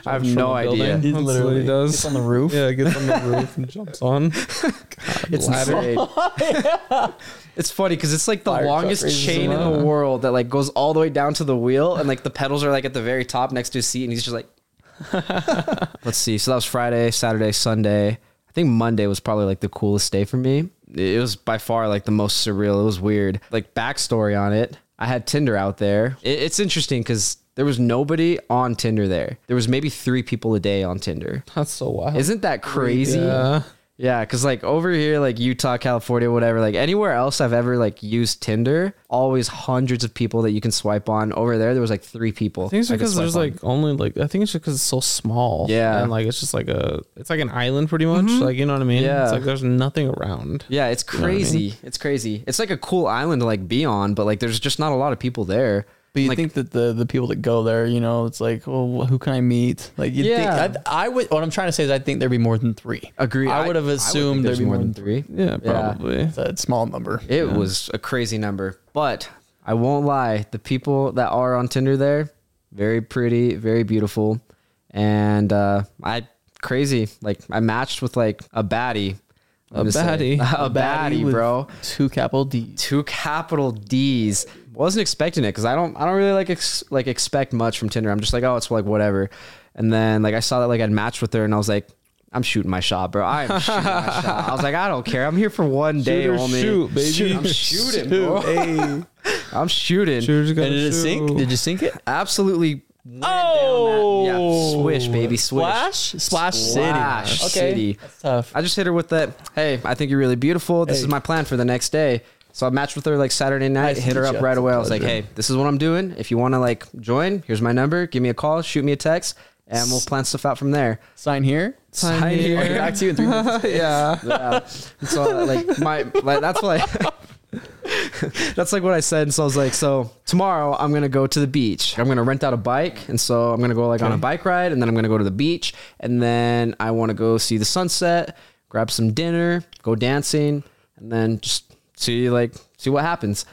I have no from a building. idea. He's That's he literally does. gets on the roof. Yeah, gets on the roof and jumps on. It's insane. It's funny because it's like the Fire longest chain in the world that like goes all the way down to the wheel, and like the pedals are like at the very top next to his seat, and he's just like. Let's see. So that was Friday, Saturday, Sunday. I think Monday was probably like the coolest day for me. It was by far like the most surreal. It was weird. Like backstory on it, I had Tinder out there. It, it's interesting because there was nobody on Tinder there. There was maybe three people a day on Tinder. That's so wild. Isn't that crazy? Yeah. Yeah, because like over here, like Utah, California, whatever, like anywhere else I've ever like used Tinder, always hundreds of people that you can swipe on. Over there, there was like three people. I think it's I could because swipe there's on. like only like I think it's just because it's so small. Yeah. and like it's just like a it's like an island pretty much. Mm-hmm. Like you know what I mean? Yeah. it's like there's nothing around. yeah, it's know what I mean? crazy. It's crazy. It's like a cool island to like be on, but like there's just not a lot of people there. But you Like- think that the the people that go there, you know, it's like, well, who can I meet? Like, you Yeah. think I, I would. What I'm trying to say is, I think there'd be more than three. Agree. I would have assumed there's there'd be more than three. Yeah, probably. It's a small number. It was a crazy number, but I won't lie. The people that are on Tinder there, very pretty, very beautiful, and uh, I crazy. Like I matched with like a baddie. A gonna baddie? a baddie, bro. Two capital D's. Two capital D's. Wasn't expecting it because I don't. I don't really like ex- like expect much from Tinder. I'm just like, oh, it's like whatever. And then like I saw that like I'd matched with her, and I was like. I'm shooting my shot, bro. I am shooting my shot. I was like, I don't care. I'm here for one day Shoot only. shoot, baby. I'm shooting, bro. Hey. I'm shooting. Shooters And gotta did it shoot. sink? Did you sink it? Absolutely. Oh, yeah, swish, baby, swish. Splash, splash, Splash city. Okay, City. that's tough. I just hit her with that. Hey, I think you're really beautiful. This Hey. is my plan for the next day. So I matched with her like Saturday night. Nice hit her up you. right away. I was like, hey, this is what I'm doing. If you want to like join, here's my number. Give me a call. Shoot me a text, and we'll plan stuff out from there. Sign here. Sign Sign here. I'll get back to you in three minutes. yeah. Yeah. So like my like that's what I. That's like what I said. And so I was like, so tomorrow I'm gonna go to the beach. I'm gonna rent out a bike, and so I'm gonna go like on a bike ride, and then I'm gonna go to the beach, and then I want to go see the sunset, grab some dinner, go dancing, and then just see like see what happens.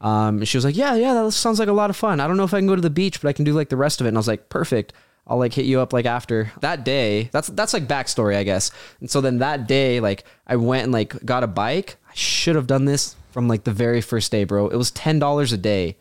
Um, she was like, yeah, yeah, that sounds like a lot of fun. I don't know if I can go to the beach, but I can do like the rest of it. And I was like, perfect. I'll like hit you up like after that day. That's that's like backstory, I guess. And so then that day, like I went and like got a bike. I should have done this from like the very first day, bro. It was ten dollars a day.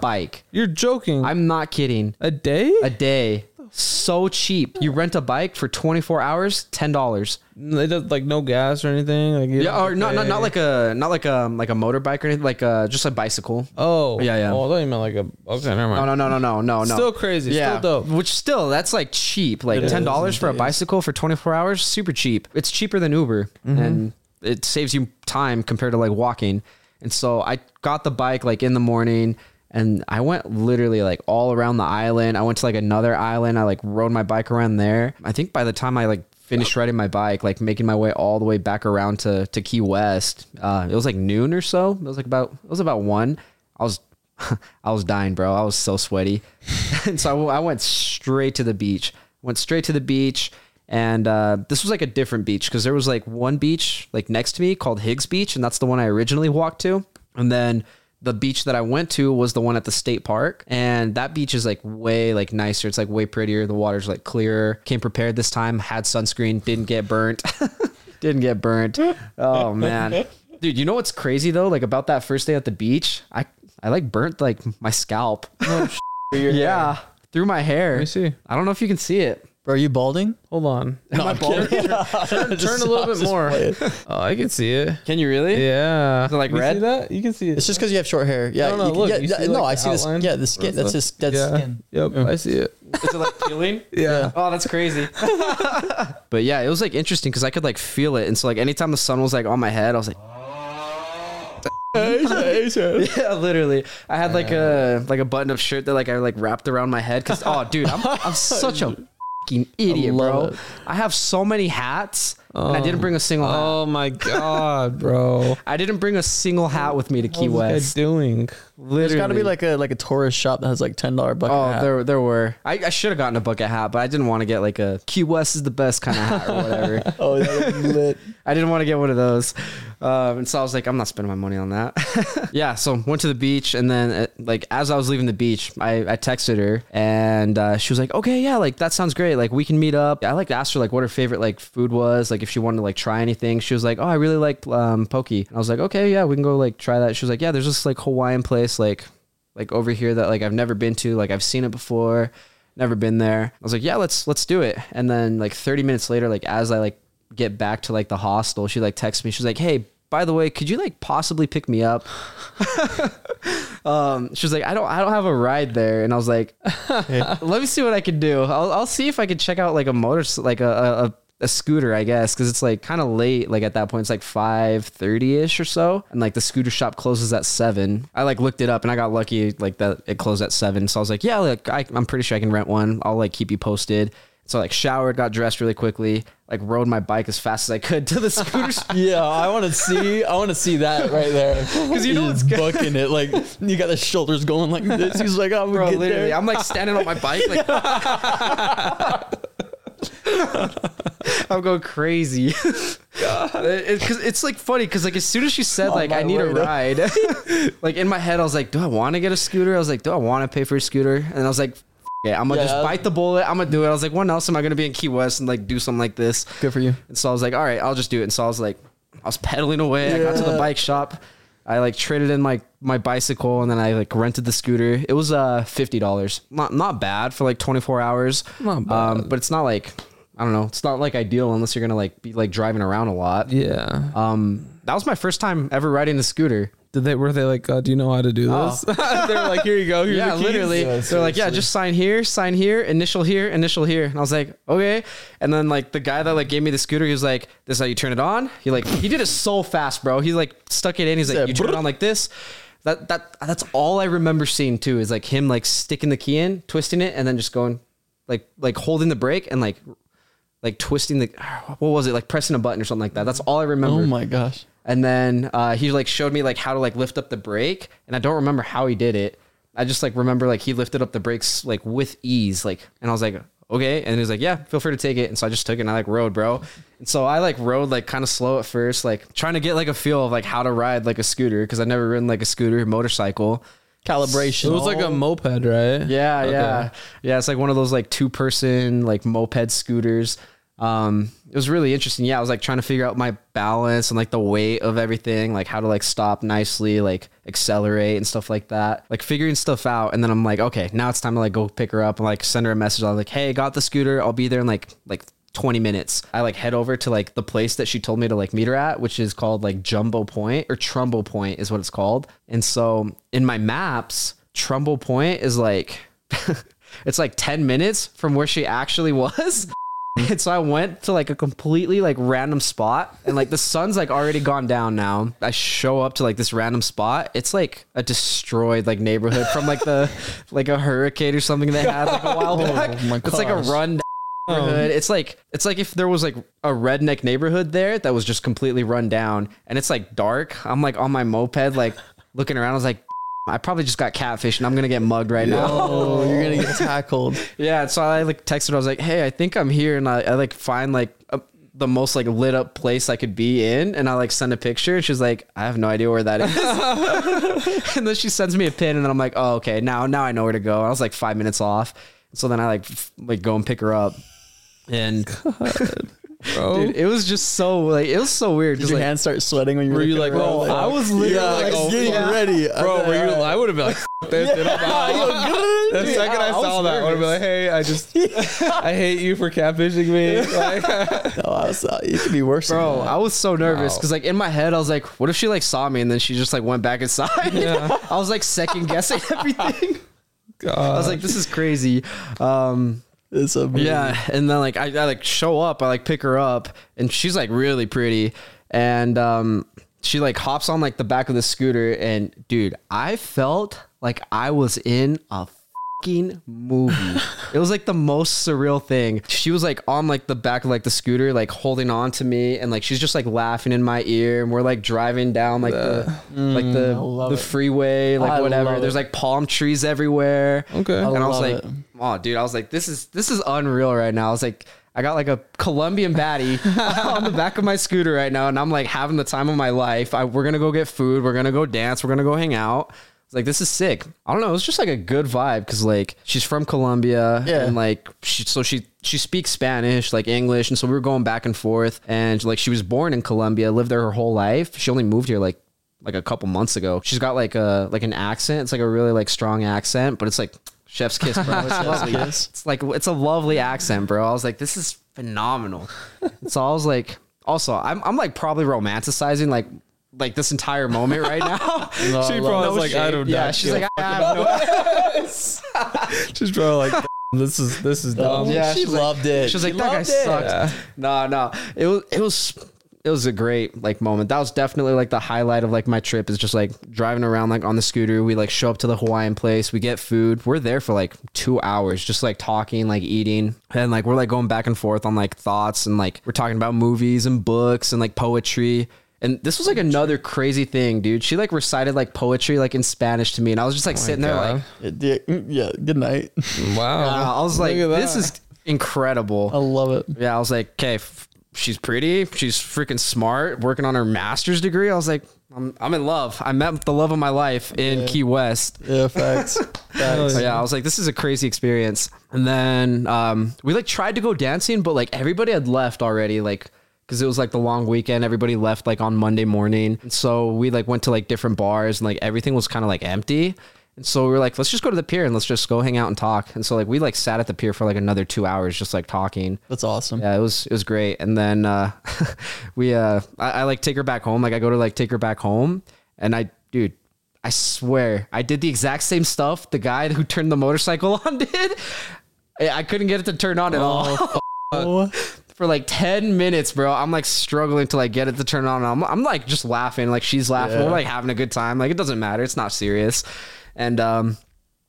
Bike. You're joking. I'm not kidding. a day? A day. So cheap. You rent a bike for 24 hours, ten dollars. They does like no gas or anything. Like Yeah, or not, not not like a not like a like a motorbike or anything, like uh just a bicycle. Oh Yeah, yeah. Oh, I thought you meant like a. Okay, never mind. No, no, no, no, no, no, no. Still crazy. Yeah, Still dope. Which still, that's like cheap. Like It ten dollars for a bicycle for twenty four hours, super cheap. It's cheaper than Uber, Mm-hmm. and it saves you time compared to like walking. And so I got the bike like in the morning, and I went literally like all around the island. I went to like another island. I like rode my bike around there. I think by the time I like finished riding my bike, like making my way all the way back around to to Key West. Uh, it was like noon or so. It was like about it was about one. I was I was dying, bro. I was so sweaty, and so I, I went straight to the beach. Went straight to the beach. And uh, this was like a different beach because there was like one beach like next to me called Higgs Beach, and that's the one I originally walked to. And then the beach that I went to was the one at the state park, and that beach is like way like nicer. It's like way prettier. The water's like clearer. Came prepared this time. Had sunscreen. Didn't get burnt. didn't get burnt. Oh man, dude. You know what's crazy though? Like about that first day at the beach, I I like burnt like my scalp. Oh, yeah, through my hair. Let me see. I don't know if you can see it. Bro, are you balding? Hold on. No, I'm kidding. Turn, turn a little bit more. Oh, I can see it. Can you really? Yeah. Is it like You red? See that? You can see it. It's just because you have short hair. Yeah, No, no, you, look, yeah, you yeah, see, no, like, I the see this. outline? Yeah, the skin. That's just that's yeah. skin. Yep. I see it. Is it like peeling? Yeah. Oh, that's crazy. but yeah, it was like interesting because I could like feel it, and so like anytime the sun was like on my head, I was like, yeah, literally. I had like a like a button up shirt that like I like wrapped around my head because oh, dude, I'm I'm such a fucking idiot, love bro. it. I have so many hats, and I didn't bring a single hat. Oh my god, bro. I didn't bring a single hat with me to Key What's West. this guy doing? Literally, There's got to be like a like a tourist shop that has like ten dollar bucket. Oh, hat. there there were. I, I should have gotten a bucket hat, but I didn't want to get like a Key West is the best kind of hat or whatever. oh, that would be lit. I didn't want to get one of those. Um, and so I was like, I'm not spending my money on that. yeah. So went to the beach. And then uh, like, as I was leaving the beach, I, I texted her and uh, she was like, okay, yeah, like that sounds great. Like we can meet up. I like asked her like what her favorite like food was. Like if she wanted to like try anything, she was like, oh, I really like um, poke. And I was like, okay, yeah, we can go like try that. She was like, yeah, there's this like Hawaiian place like, like over here that like I've never been to. Like I've seen it before. Never been there. I was like, yeah, let's let's do it. And then like 30 minutes later, like as I like get back to like the hostel, she like texts me. She's like, "Hey, by the way, could you like possibly pick me up?" um, she was like, "I don't, I don't have a ride there," and I was like, "Let me see what I can do. I'll, I'll see if I could check out like a motor, like a." a, a a scooter, I guess, because it's like kind of late. Like at that point, it's like five thirty ish or so, and like the scooter shop closes at seven. I like looked it up, and I got lucky like that it closed at seven. So I was like, yeah, like I, I'm pretty sure I can rent one. I'll like keep you posted. So I, like showered, got dressed really quickly, like rode my bike as fast as I could to the scooter. shop. Yeah, I want to see. I want to see that right there. Because you know it's booking it. Like you got the shoulders going like this. He's like, I'm Bro, literally, there. I'm like standing on my bike, like I'm going crazy. Because it's like funny, because like as soon as she said like I need a ride, like in my head I was like, do I want to get a scooter? I was like, do I want to pay for a scooter? And I was like, yeah, I'm gonna Yeah, just bite the bullet. I'm gonna do it. I was like, when else am I gonna be in Key West and like do something like this? Good for you. And so I was like, all right, I'll just do it. And so I was like, I was pedaling away. I got to the bike shop. I like traded in my my bicycle and then I like rented the scooter. It was uh fifty dollars. Not not bad for like twenty four hours. Not Um, but it's not like I don't know. It's not like ideal unless you're gonna like be like driving around a lot. Yeah. Um, that was my first time ever riding a scooter. Did they were they like, uh, do you know how to do Oh. this? they were like, here you go. Here's yeah, the keys. literally. Yeah, They're like, yeah, seriously. just sign here, sign here, initial here, initial here. And I was like, okay. And then like the guy that like gave me the scooter, he was like, this is how you turn it on. He like he did it so fast, bro. He like stuck it in. He's like, Said, you turn it "Brrrt." on like this. That that that's all I remember seeing too is like him like sticking the key in, twisting it, and then just going like like holding the brake and like like twisting the what was it like pressing a button or something like that. That's all I remember. Oh my gosh. And then uh, he like showed me like how to like lift up the brake, and I don't remember how he did it. I just like remember like he lifted up the brakes like with ease, like, and I was like, okay. And he was like, yeah, feel free to take it. And so I just took it and I like rode, bro. And so I like rode like kind of slow at first, like trying to get like a feel of like how to ride like a scooter because I've never ridden like a scooter motorcycle. Calibration. It was like a moped, right? Yeah, Okay. yeah, yeah. It's like one of those like two person like moped scooters. Um, it was really interesting. Yeah, I was like trying to figure out my balance and like the weight of everything, like how to like stop nicely, like accelerate and stuff like that. Like figuring stuff out, and then I'm like, okay, now it's time to like go pick her up and like send her a message. I'm like, hey, got the scooter. I'll be there in like like 20 minutes. I like head over to like the place that she told me to like meet her at, which is called like Jumbo Point or Trumbo Point is what it's called. And so in my maps, Trumbo Point is like it's like 10 minutes from where she actually was. And so I went to like a completely like random spot and like the sun's like already gone down now. I show up to like this random spot. It's like a destroyed like neighborhood from like the like a hurricane or something they had like a while back. Oh my it's like a run neighborhood. Um, it's like it's like if there was like a redneck neighborhood there that was just completely run down and it's like dark. I'm like on my moped, like looking around. I was like, I probably just got catfish and I'm gonna get mugged right now. Oh, you're gonna get tackled. Yeah, so I like texted. her, I was like, "Hey, I think I'm here," and I, I like find like a, the most like lit up place I could be in, and I like send a picture. And she's like, "I have no idea where that is," and then she sends me a pin, and then I'm like, "Oh, okay, now now I know where to go." I was like five minutes off, so then I like f- like go and pick her up, and bro. dude, it was just so like it was so weird. Did Just your like, hands start sweating when you were, Were you like, around? bro, I was literally yeah, like, like, oh, getting yeah. ready, bro, were you? I would have been like, this, I'm out. The second I, I saw that, I would have been like, hey, I just, I hate you for catfishing me. Like, No, I was, uh, it could be worse. Bro. I was so nervous Wow. because like in my head I was like, what if she like saw me and then she just like went back inside? Yeah. I was like second guessing everything. God. I was like, this is crazy. Um, it's a yeah, and then like I, I like show up, I like pick her up, and she's like really pretty, and um, she like hops on like the back of the scooter, and dude, I felt like I was in a movie. it was like the most surreal thing. She was like on like the back of like the scooter, like holding on to me, and like she's just like laughing in my ear, and we're like driving down like the like the mm. the it. freeway, like I whatever. There's like palm trees everywhere. Okay. and I was like, it. oh, dude, I was like, this is this is unreal right now. I was like. I got like a Colombian baddie on the back of my scooter right now, and I'm like having the time of my life. I, we're gonna go get food. We're gonna go dance. We're gonna go hang out. It's like this is sick. I don't know. It was just like a good vibe because like she's from Colombia Yeah. and like she so she she speaks Spanish like English, and so we were going back and forth. And like she was born in Colombia, lived there her whole life. She only moved here like like a couple months ago. She's got like a like an accent. It's like a really like strong accent, but it's like chef's kiss, bro. It's lovely. It's like it's a lovely accent, bro. I was like, this is phenomenal. so I was like, also, I'm I'm like probably romanticizing like like this entire moment right now. she probably it. was No like, I don't know. Yeah, she's like, I have no. she's probably like, this is, this is oh, dumb. Yeah, she she's like- loved it. She was like, She that guy it. sucked. Yeah. No, no, it was it was it was a great like moment. That was definitely like the highlight of like my trip is just like driving around like on the scooter. We like show up to the Hawaiian place. We get food. We're there for like two hours, just like talking, like eating, and like we're like going back and forth on like thoughts and like we're talking about movies and books and like poetry. And this was like another crazy thing, dude. She like recited like poetry like in Spanish to me, and I was just like sitting there God. like, Yeah, yeah, mm, good night. Wow. I was like, Look at this that. is incredible. I love it. Yeah, I was like, okay, f- she's pretty, she's freaking smart, working on her master's degree. I was like, I'm, I'm in love. I met the love of my life in Key West. Yeah, facts. facts. So yeah, I was like, this is a crazy experience. And then um, we like tried to go dancing, but like everybody had left already, like because it was like the long weekend. Everybody left like on Monday morning, and so we like went to like different bars, and like everything was kind of like empty. And so we were like, let's just go to the pier and let's just go hang out and talk. And so like we like sat at the pier for like another two hours, just like talking. That's awesome. Yeah, it was it was great. And then uh we uh I, I like take her back home. Like I go to like take her back home and I dude, I swear I did the exact same stuff the guy who turned the motorcycle on did. I I couldn't get it to turn on at all. For like 10 minutes, bro. I'm like struggling to like get it to turn on. I'm, I'm like just laughing. Like she's laughing. Yeah. We're like having a good time. Like it doesn't matter. It's not serious. And um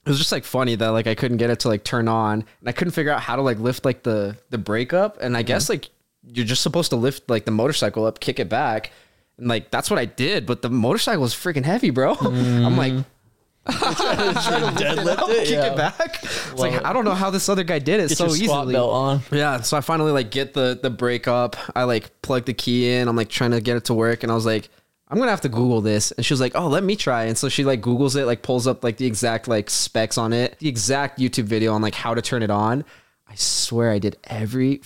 it was just like funny that like I couldn't get it to like turn on and I couldn't figure out how to like lift like the the brake up and I guess like you're just supposed to lift like the motorcycle up, kick it back. And like that's what I did, but the motorcycle was freaking heavy, bro. I'm like deadlift it. kick yeah. it back. It's like it. I don't know how this other guy did it Get so easily. Yeah, so I finally like get the the brake up. I like plug the key in. I'm like trying to get it to work, and I was like, I'm gonna have to Google this. And she was like, Oh, let me try. And so she like Googles it, like pulls up like the exact like specs on it, the exact YouTube video on like how to turn it on. I swear I did every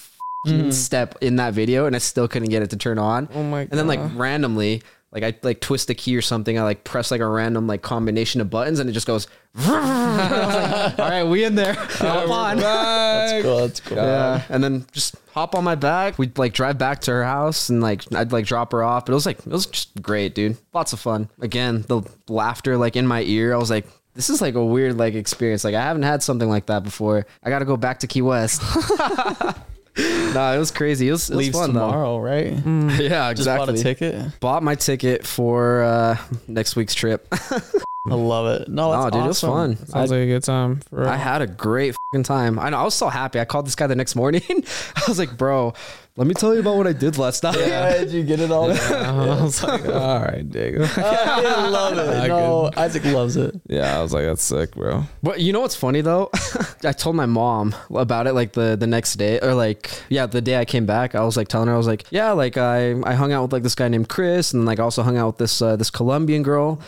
fing hmm. step in that video, and I still couldn't get it to turn on. Oh my God. And then like randomly. Like I like twist the key or something. I like press like a random like combination of buttons and it just goes. Like, All right, we in there. Hop on. Back. Cool, that's cool. Yeah, and then just hop on my back. We'd like drive back to her house and like I'd like drop her off. But it was like it was just great, dude. Lots of fun. Again, the laughter like in my ear. I was like, this is like a weird like experience. Like I haven't had something like that before. I got to go back to Key West. no, it was crazy. It was, it was Leaves fun tomorrow, right? though. Yeah, Just bought a ticket. Bought my ticket for uh, next week's trip. I love it. No, that's Oh, dude, it was awesome. fun. Sounds like a good time. For I had a great fucking time. I know. I was so happy. I called this guy the next morning. I was like, bro, let me tell you about what I did last night. Yeah, did you get it all? I was like, all right, dig. I love it. I No, Isaac loves it. yeah, I was like, that's sick, bro. But you know what's funny though? I told my mom about it like the the next day or like yeah, the day I came back. I was like telling her I was like, yeah, like I I hung out with like this guy named Chris and like I also hung out with this uh, this Colombian girl.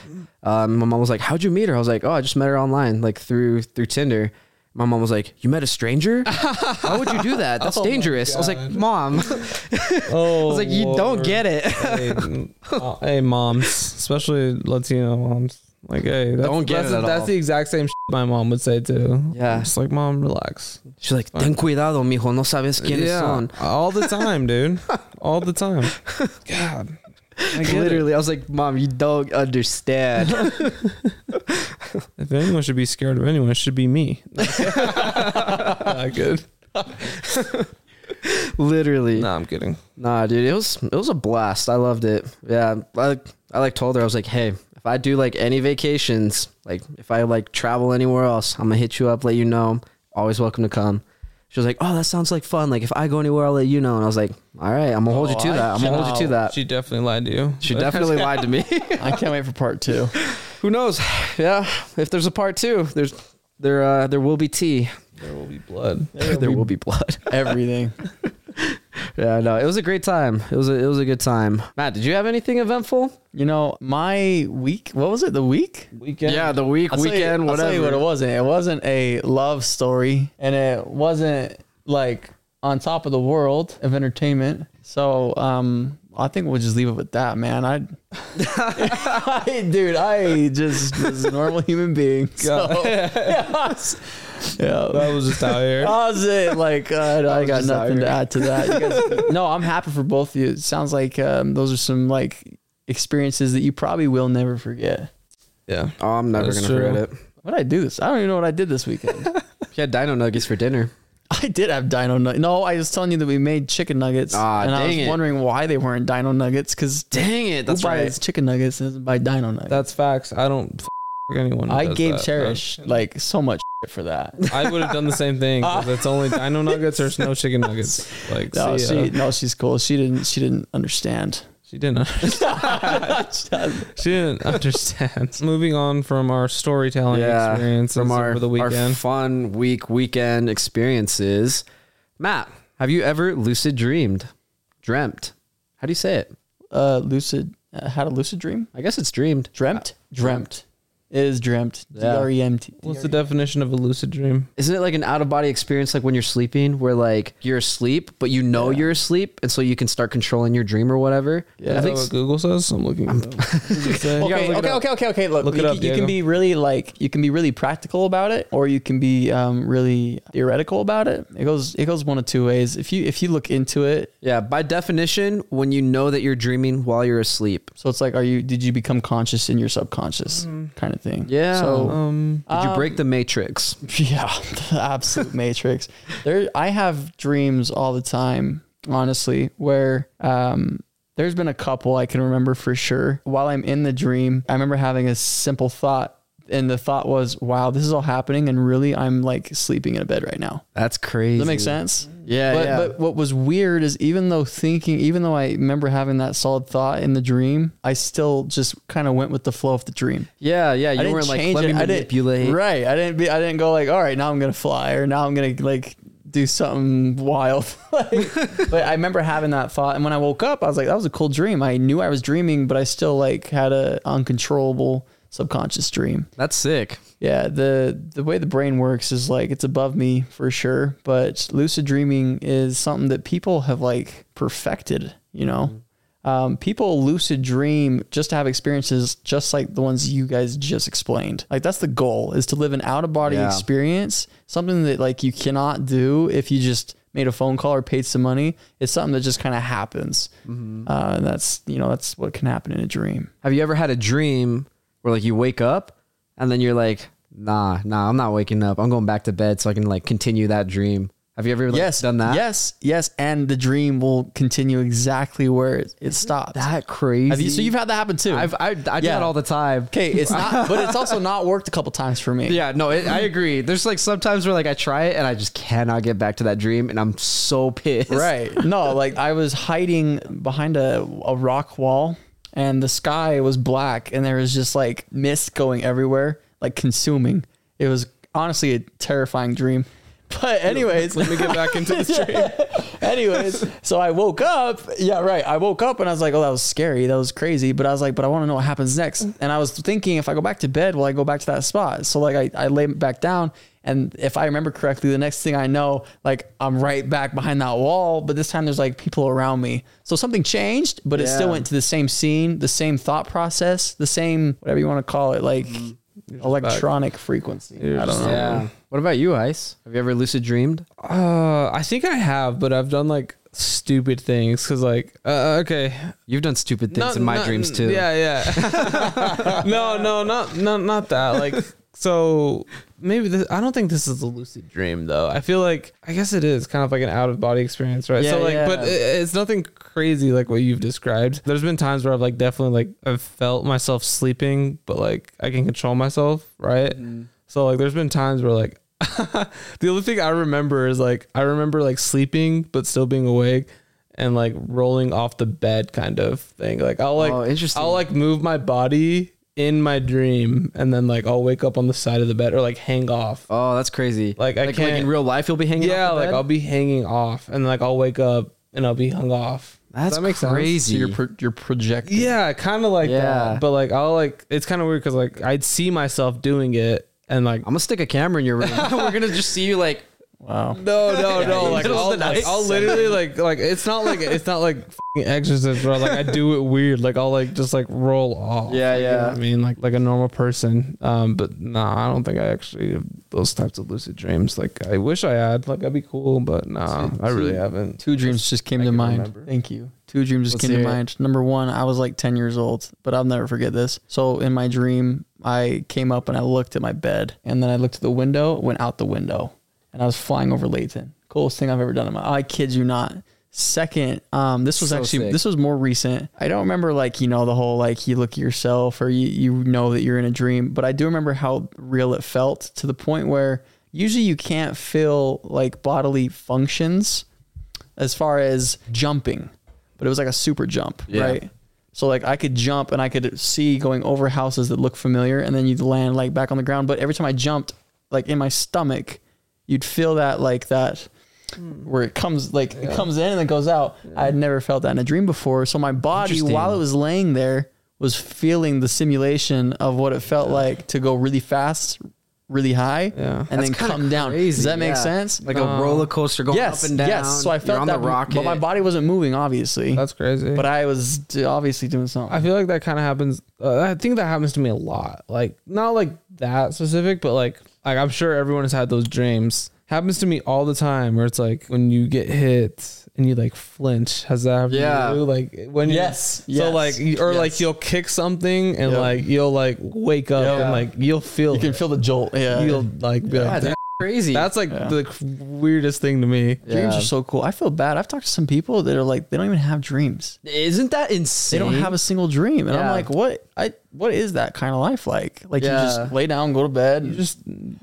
Um, my mom was like, "How'd you meet her?" I was like, "Oh, I just met her online, like through through Tinder." My mom was like, "You met a stranger? Why would you do that? That's Oh dangerous." I was like, "Mom," Oh, I was like, "You don't get it." hey, uh, hey, moms, especially Latino moms. Like, hey, that's, Don't get that's, it at that's the exact same shit my mom would say too. Yeah. just like, mom, relax. She's like, "Ten cuidado, mijo, no sabes quiénes son." all the time, dude. all the time. God, I get it. Literally, I was like, "Mom, you don't understand." If anyone should be scared of anyone, it should be me. Not good. Literally. No, I'm kidding. Nah, dude, it was it was a blast. I loved it. Yeah, I I like told her I was like, hey, if I do like any vacations, like if I like travel anywhere else, I'm gonna hit you up, let you know. Always welcome to come. She was like, oh, that sounds like fun. Like if I go anywhere, I'll let you know. And I was like, all right, I'm gonna hold you to that. I'm gonna hold you to that. She definitely lied to you. She definitely lied to me. I can't wait for part two. Who knows? Yeah, if there's a part two, there's there uh there will be tea. There will be blood. there will be blood. Everything. Yeah, no, it was a great time. It was a, it was a good time. Matt, did you have anything eventful? You know, my week. What was it? The week? Weekend. Yeah, the week, I'll tell you- weekend, I'll whatever. tell you what it wasn't. It wasn't a love story, and it wasn't like on top of the world of entertainment. So, um, I think we'll just leave it with that, man. I, I dude, I just was a normal human being. So, yeah, was- yeah. That was just out here. That was it. Like uh, I got nothing to add to that. You guys, no, I'm happy for both of you. It sounds like um, those are some like experiences that you probably will never forget. Yeah. Oh, I'm never That's gonna true. forget it. What did I do this? I don't even know what I did this weekend. You had dino nuggets for dinner. I did have dino nuggets. No, I was telling you that we made chicken nuggets, Ah, and I was dang it. wondering why they weren't dino nuggets. Because Dang it, that's who buys right. chicken nuggets and doesn't buy dino nuggets? That's facts. I don't f- anyone. who I does gave that, Cherish like so much for that. man. I would have done the same thing. 'cause it's only dino nuggets or no chicken nuggets. Like, No, see, she no, she's cool. She didn't. She didn't understand. She didn't. Understand. she didn't understand. Moving on from our storytelling Yeah, experiences from our, over the our weekend. fun week weekend experiences. Matt, have you ever lucid dreamed? Dreamt. How do you say it? Uh, lucid. Uh, had a lucid dream. I guess it's dreamed. Dreamt. Dreamt. It is dreamt. D Yeah. R E M T. What's the definition of a lucid dream? Isn't it like an out of body experience like when you're sleeping where like you're asleep but you know Yeah. you're asleep and so you can start controlling your dream or whatever? Yeah. I think what Google says? I'm looking. it up. What does it say? Okay, look okay, up. okay, okay, okay. Look, Look it you, up, can- you Diego. can be really like you can be really practical about it, or you can be um, really theoretical about it. It goes it goes one of two ways. If you if you look into it, yeah, by definition, when you know that you're dreaming while you're asleep. so it's like, are you did you become conscious in your subconscious kind of thing? Yeah. So Um, Did you Um, break the matrix? Yeah, the absolute matrix. There, I have dreams all the time, honestly, where um, there's been a couple I can remember for sure. While I'm in the dream, I remember having a simple thought, and the thought was, "Wow, this is all happening, and really, I'm like sleeping in a bed right now." That's crazy. Does that make sense? Yeah, but, yeah. but what was weird is even though thinking, even though I remember having that solid thought in the dream, I still just kind of went with the flow of the dream. yeah, yeah. I You weren't like, let me it. I manipulate. didn't, right. I didn't be, I didn't go like, all right, now I'm going to fly or now I'm going to like do something wild. like, but I remember having that thought. And when I woke up, I was like, that was a cool dream. I knew I was dreaming, but I still like had a uncontrollable subconscious dream. That's sick. Yeah, the the way the brain works is like it's above me for sure, but lucid dreaming is something that people have like perfected, you know. Um, people lucid dream just to have experiences just like the ones you guys just explained. Like that's the goal is to live an out of body Yeah. experience, something that like you cannot do if you just made a phone call or paid some money. It's something that just kind of happens. Uh, and that's you know that's what can happen in a dream. Have you ever had a dream where like you wake up and then you're like, nah, nah, I'm not waking up. I'm going back to bed so I can like continue that dream. Have you ever like, yes, done that? Yes, yes, and the dream will continue exactly where it, it stopped. That crazy. You, so you've had that happen too. I've I, I do that all the time. okay, it's not, but it's also not worked a couple times for me. Yeah, no, it, I agree. There's like sometimes where like I try it and I just cannot get back to that dream, and I'm so pissed. Right. No, like I was hiding behind a, a rock wall and the sky was black and there was just like mist going everywhere, like consuming. It was honestly a terrifying dream. But anyways, Let me get back into this dream. anyways, so I woke up. Yeah, right. I woke up and I was like, "Oh, that was scary. That was crazy." But I was like, "But I want to know what happens next." And I was thinking, if I go back to bed, will I go back to that spot? So like, I, I lay back down, and if I remember correctly, the next thing I know, like I'm right back behind that wall. But this time, there's like people around me. So something changed, but it still went to the same scene, the same thought process, the same whatever you want to call it, like electronic frequency. You're I don't know. Yeah. What about you, Ice? Have you ever lucid dreamed? Uh, I think I have, but I've done like stupid things because, like, uh, okay, You've done stupid things Not- in my not- dreams too. Yeah, yeah. no, no, not not not that. Like, so maybe this, I don't think this is a lucid dream though. I feel like I guess it is kind of like an out of body experience, right? Yeah, so like, yeah. but it, it's nothing crazy like what you've described. There's been times where I've like definitely like I've felt myself sleeping, but like I can control myself, right? Mm-hmm. So like, there's been times where like. the only thing I remember is like I remember like sleeping but still being awake and like rolling off the bed kind of thing. Like I'll like Oh, interesting. I'll like move my body in my dream and then like I'll wake up on the side of the bed or like hang off. Oh, that's crazy. Like, I like, can't- in real life, you'll be hanging. yeah, off the like bed? I'll be hanging off and like I'll wake up and I'll be hung off. That's Does that make sense? crazy. So you're pro- you're projecting. Yeah, kind of like Yeah. that. But like I'll like it's kind of weird because like I'd see myself doing it and like I'm gonna stick a camera in your room. We're gonna just see you like. Wow. No, no, no. Like Middle of I'll, the like. I'll literally like like it's not like it's not like f***ing exorcist, bro. Like I do it weird. Like I'll like just like roll off. Yeah, Like, you know yeah. what I mean, like like a normal person. Um, but nah, I don't think I actually have those types of lucid dreams. Like I wish I had. Like I'd be cool, but nah, I really haven't. Two dreams just came I to can mind. remember. Thank you. Two dreams just Let's came to hear it. mind. Number one, I was like 10 years old, but I'll never forget this. So in my dream, I came up and I looked at my bed and then I looked at the window, went out the window, and I was flying over Layton. Coolest thing I've ever done in my I kid you not. Second, um, this was So actually sick. this was more recent. I don't remember like you know the whole like you look at yourself or you you know that you're in a dream, but I do remember how real it felt to the point where usually you can't feel like bodily functions as far as jumping, but it was like a super jump, Yeah. right? So like I could jump and I could see going over houses that look familiar, and then you'd land like back on the ground. But every time I jumped, like in my stomach, you'd feel that like that where it comes like it comes in and it goes out. I had never felt that in a dream before. So my body, while it was laying there, was feeling the simulation of what it felt like to go really fast, really high, Yeah. and That's then kinda come down. crazy, Does that make sense? Like No. a roller coaster going yes, up and down. yes. So I felt on that, the rocket. but my body wasn't moving, obviously. That's crazy. but I was obviously doing something. I feel like that kind of happens. Uh, I think that happens to me a lot. Like not like that specific, but like like I'm sure everyone has had those dreams. Happens to me all the time where it's like when you get hit and you like flinch. Has that happened? to Yeah. you? Like when you- Yes, So like you- or like you'll kick something and Yep. like you'll like wake up Yeah. and like you'll feel you can feel the jolt. Yeah, you'll like be Yeah, like crazy. that's like Yeah. the weirdest thing to me. dreams Yeah. are so cool. I feel bad. I've talked to some people that are like they don't even have dreams. Isn't that insane? They insane? don't have a single dream, and I'm Yeah. like, what? I what is that kind of life like? Like you Yeah. just lay down, go to bed. You just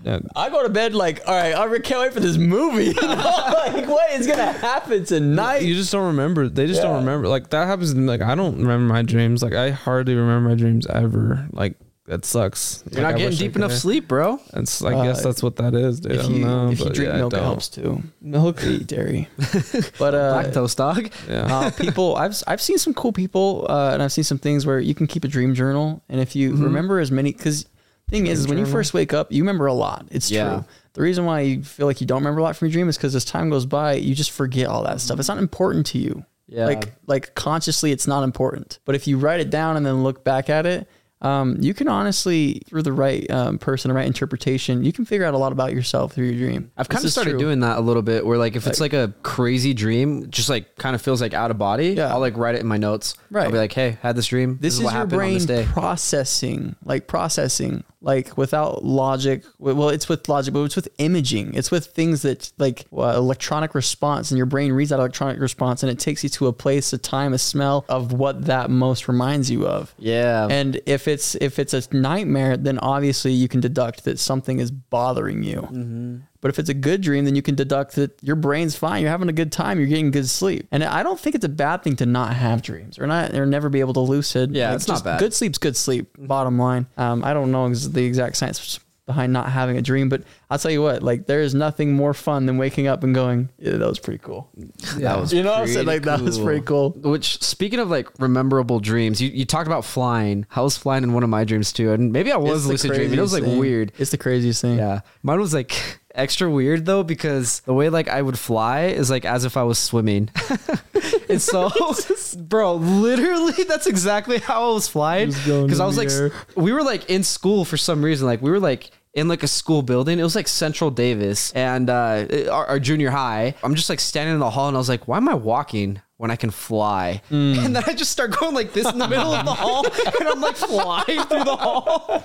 uh, I go to bed like, all right, I can't wait for this movie. You know? like, what is gonna happen tonight? you just don't remember. They just Yeah. don't remember. Like that happens. in- Like I don't remember my dreams. Like I hardly remember my dreams ever. Like that sucks. You're Like, not I getting deep enough sleep, bro. It's. I Uh, guess that's what that is, dude. I if don't you, know. if you but drink yeah, milk, it helps too. Milk. Eat dairy, but uh, Lactose dog. Yeah. uh, people I've I've seen some cool people uh, and I've seen some things where you can keep a dream journal and if you remember as many because thing is, is when you first wake up you remember a lot it's Yeah. true the reason why you feel like you don't remember a lot from your dream is because as time goes by you just forget all that stuff it's not important to you Yeah. like like consciously it's not important but if you write it down and then look back at it um, you can honestly through the right um, person the right interpretation you can figure out a lot about yourself through your dream I've kind This of started true. doing that a little bit where like if it's like a crazy dream, just like kind of feels like out of body, Yeah. I'll like write it in my notes. Right. I'll be like, hey, had this dream. this, is, is, what your happened on this day. processing like processing like without logic. Well, it's with logic, but it's with imaging. It's with things that like uh, electronic response, and your brain reads that electronic response, and it takes you to a place, a time, a smell of what that most reminds you of. Yeah. And if it's if it's a nightmare, then obviously you can deduct that something is bothering you. Mm-hmm. But if it's a good dream, then you can deduct that your brain's fine. You're having a good time. You're getting good sleep. And I don't think it's a bad thing to not have dreams or not or never be able to lucid. Yeah, it's not bad. Good sleep's good sleep. Bottom line. Um, I don't know the exact science behind not having a dream, but I'll tell you what. Like there is nothing more fun than waking up and going, yeah, "That was pretty cool." that was You know, what I'm saying pretty like that was pretty cool. Which, speaking of like rememberable dreams, you, you talked about flying. I was flying in one of my dreams too, and maybe I was lucid dreaming. It was like thing. weird. It's the craziest thing. Yeah, mine was like extra weird though because the way like I would fly is like as if I was swimming. and so, bro, literally, that's exactly how I was flying. Because I was like, air. we were like in school for some reason. Like we were like in like a school building. It was like Central Davis and uh, our, our junior high. I'm just like standing in the hall and I was like, why am I walking? When I can fly, Hmm. and then I just start going like this in the middle of the hall, and I'm like flying through the hall.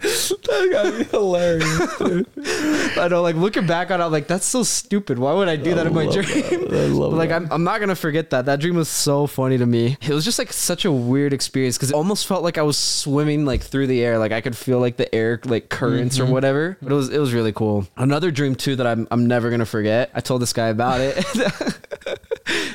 That gotta be hilarious. dude. I know, like looking back on it, I'm like, that's so stupid. Why would I do that in my dream? I like. I'm, I'm not gonna forget that. That dream was so funny to me. It was just like such a weird experience because it almost felt like I was swimming like through the air. Like I could feel like the air like currents or mm-hmm. whatever. But it was it was really cool. Another dream too that I'm I'm never gonna forget. I told this guy about it.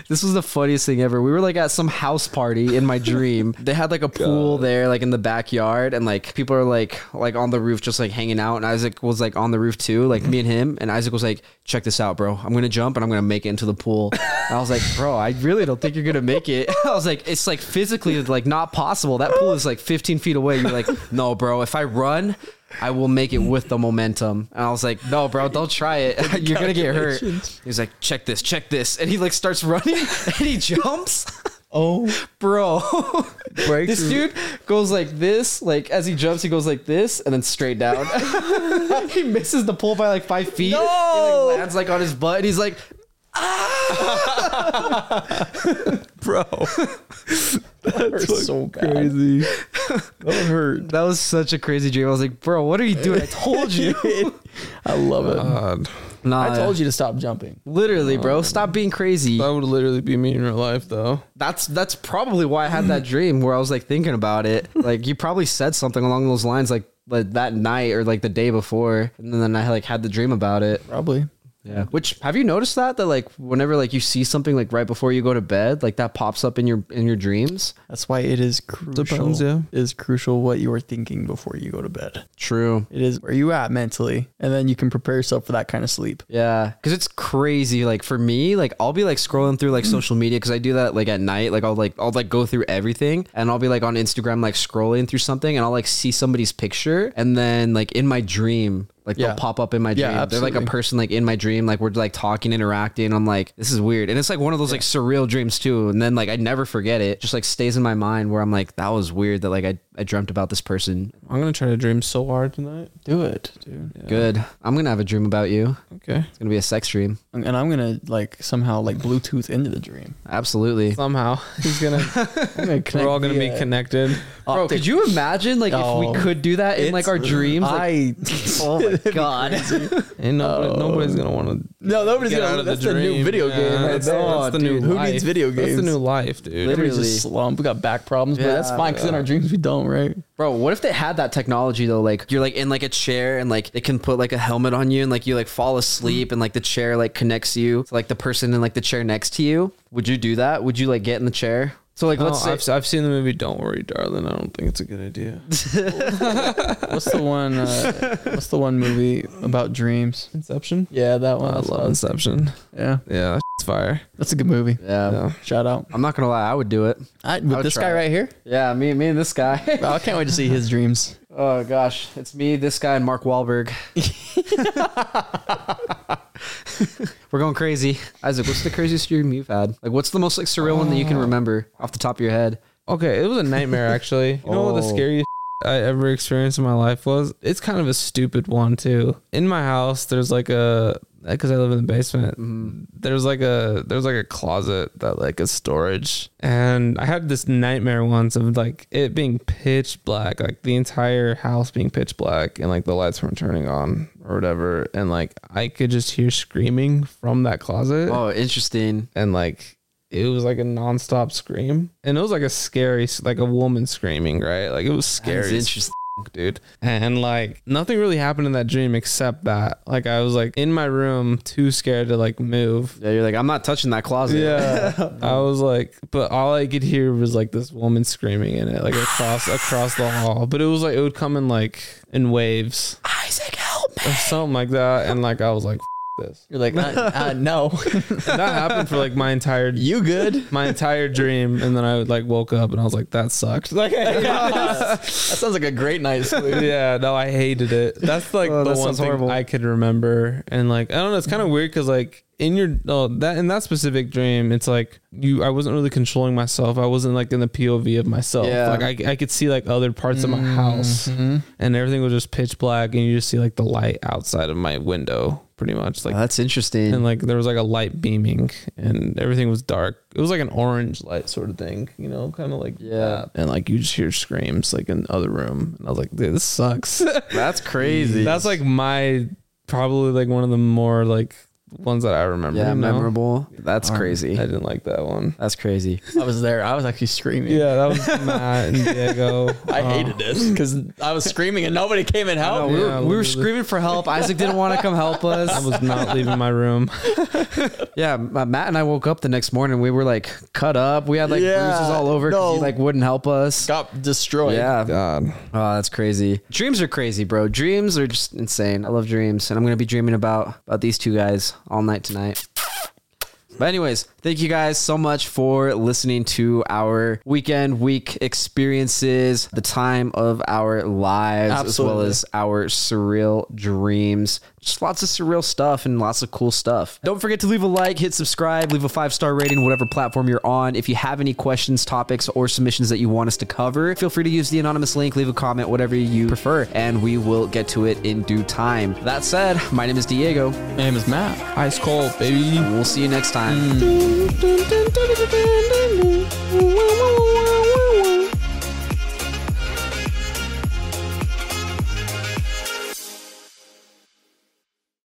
this was the funniest thing ever. We were like at some house party in my dream. They had like a pool there, like in the backyard, and like people are like like on the roof just like hanging out. And Isaac was like on the roof too, like mm-hmm. me and him. And Isaac was like, "Check this out, bro. I'm gonna jump and I'm gonna make it into the pool." And I was like, "Bro, I really don't think you're gonna make it." I was like, "It's like physically like not possible. That pool is like 15 feet away." You're like, "No, bro. If I run." I will make it with the momentum. And I was like, no, bro, don't try it. You're going to get hurt. He's like, check this, check this. And he like starts running and he jumps. oh, Bro, this dude goes like this, like as he jumps, he goes like this and then straight down. he misses the pole by like five feet. He No! like lands like on his butt and he's like, ah! bro. That's so bad. crazy. that hurt. that was such a crazy dream. I was like, bro, what are you doing? I told you. I love it. God, nah, I told you to stop jumping. Literally, bro, um, stop being crazy. that would literally be me in real life, though. That's that's probably why I had that dream where I was like thinking about it. Like you probably said something along those lines like like that night or like the day before, and then I like had the dream about it. Probably. Yeah. Which have you noticed that that like whenever like you see something like right before you go to bed, like that pops up in your in your dreams? That's why it is crucial. Depends, yeah. It is crucial what you are thinking before you go to bed. True. It is where you at mentally, and then you can prepare yourself for that kind of sleep. Yeah, because it's crazy. Like for me, like I'll be like scrolling through like social media because I do that like at night. Like I'll like I'll like go through everything and I'll be like on Instagram like scrolling through something and I'll like see somebody's picture and then like in my dream. Like Yeah. they'll pop up in my dream. Yeah, They're like a person like in my dream. Like we're like talking, interacting. I'm like, this is weird. And it's like one of those like surreal dreams too. And then like I never forget it. Just like stays in my mind where I'm like, that was weird that like I, I dreamt about this person. I'm gonna try to dream so hard tonight. Do it, dude. Yeah. Good. I'm gonna have a dream about you. Okay. It's gonna be a sex dream. And I'm gonna like somehow like Bluetooth into the dream. Absolutely. Somehow he's gonna. Gonna we're all gonna be via connected. Bro, optic- could you imagine like if Oh, we could do that in like our it's- dreams? Like, I. oh my god. Ain't nobody, Oh. nobody's gonna want to no, nobody's get gonna. out of that's the the, new video Yeah, game right that's, there. that's the new Who life. needs video games? That's the oh, new life, dude. Literally. Everybody's just slump. We got back problems, but that's fine because in our dreams we don't, right? Bro, what if they had that technology though? Like you're like in like a chair and like they can put like a helmet on you and like you like fall asleep and like the chair like connects you to like the person in like the chair next to you. Would you do that? Would you like get in the chair? So like Oh, let's say I've, I've seen the movie Don't Worry, Darling. I don't think it's a good idea. What's the one? Uh, what's the one movie about dreams? Inception. Yeah, that one. I love fun. Inception. Yeah, Yeah, it's fire. that's a good movie. yeah. Yeah. Shout out. I'm not gonna lie, I would do it. I, would with this try guy it. right here. Yeah, me, me and this guy. Oh, I can't wait to see his dreams. oh gosh, it's me, this guy, and Mark Wahlberg. We're going crazy. Isaac, what's the craziest dream you've had? Like, what's the most like surreal one that you can oh. remember off the top of your head? Okay, it was a nightmare actually. You know what the Oh. scariest I ever experienced in my life was? It's kind of a stupid one too. In my house, there's like a because I live in the basement. Mm-hmm. There's like a there's like a closet that like is storage, and I had this nightmare once of like it being pitch black, like the entire house being pitch black, and like the lights weren't turning on or whatever, and like I could just hear screaming from that closet, Oh, interesting. and like it was like a nonstop scream, and it was like a scary, like a woman screaming, right? Like it was scary. interesting. Dude. And like nothing really happened in that dream except that. Like I was like in my room, too scared to like move. Yeah, you're like, I'm not touching that closet. Yeah. I was like, but all I could hear was like this woman screaming in it, like across across the hall. But it was like it would come in like in waves Isaac, help me. or something like that. And like I was like, this. You're like, uh, uh, no. That happened for like my entire you good? my entire dream. And then I would like woke up and I was like, that sucked. Like that sounds like a great night's sleep. yeah, no, I hated it. That's like Oh, the that one sounds thing horrible. I could remember, and like I don't know, it's kind of weird because like in your oh that in that specific dream, it's like you I wasn't really controlling myself. I wasn't like in the POV of myself. Yeah. Like I I could see like other parts of my house, Mhm. and everything was just pitch black, and you just see like the light outside of my window, pretty much like. Oh, that's interesting. and like there was like a light beaming and everything was dark. It was like an orange light sort of thing, you know, kind of like Yeah. And like you just hear screams like in the other room. And I was like, dude, this sucks. that's crazy. That's like my probably like one of the more like ones that I remember. yeah, you know? memorable. That's Um, crazy. I didn't like that one. That's crazy. I was there. I was actually screaming. Yeah, that was Matt and Diego. I Oh. hated this because I was screaming and nobody came and No, helped. we, Yeah, were, we were screaming for help. Isaac didn't want to come help us. I was not leaving my room. Yeah, Matt and I woke up the next morning. We were like cut up. We had like Yeah, bruises all over because he like wouldn't help us. Got destroyed. Yeah. God. Oh, that's crazy. Dreams are crazy, bro. Dreams are just insane. I love dreams, and I'm gonna be dreaming about about these two guys all night tonight. But anyways, thank you guys so much for listening to our weekend week experiences, the time of our lives, as well as our surreal dreams. Just lots of surreal stuff and lots of cool stuff. Don't forget to leave a like, hit subscribe, leave a five star rating, whatever platform you're on. If you have any questions, topics, or submissions that you want us to cover, feel free to use the anonymous link, leave a comment, whatever you prefer, and we will get to it in due time. That said, my name is Diego. My name is Matt. Ice cold, baby. We'll see you next time. Mm.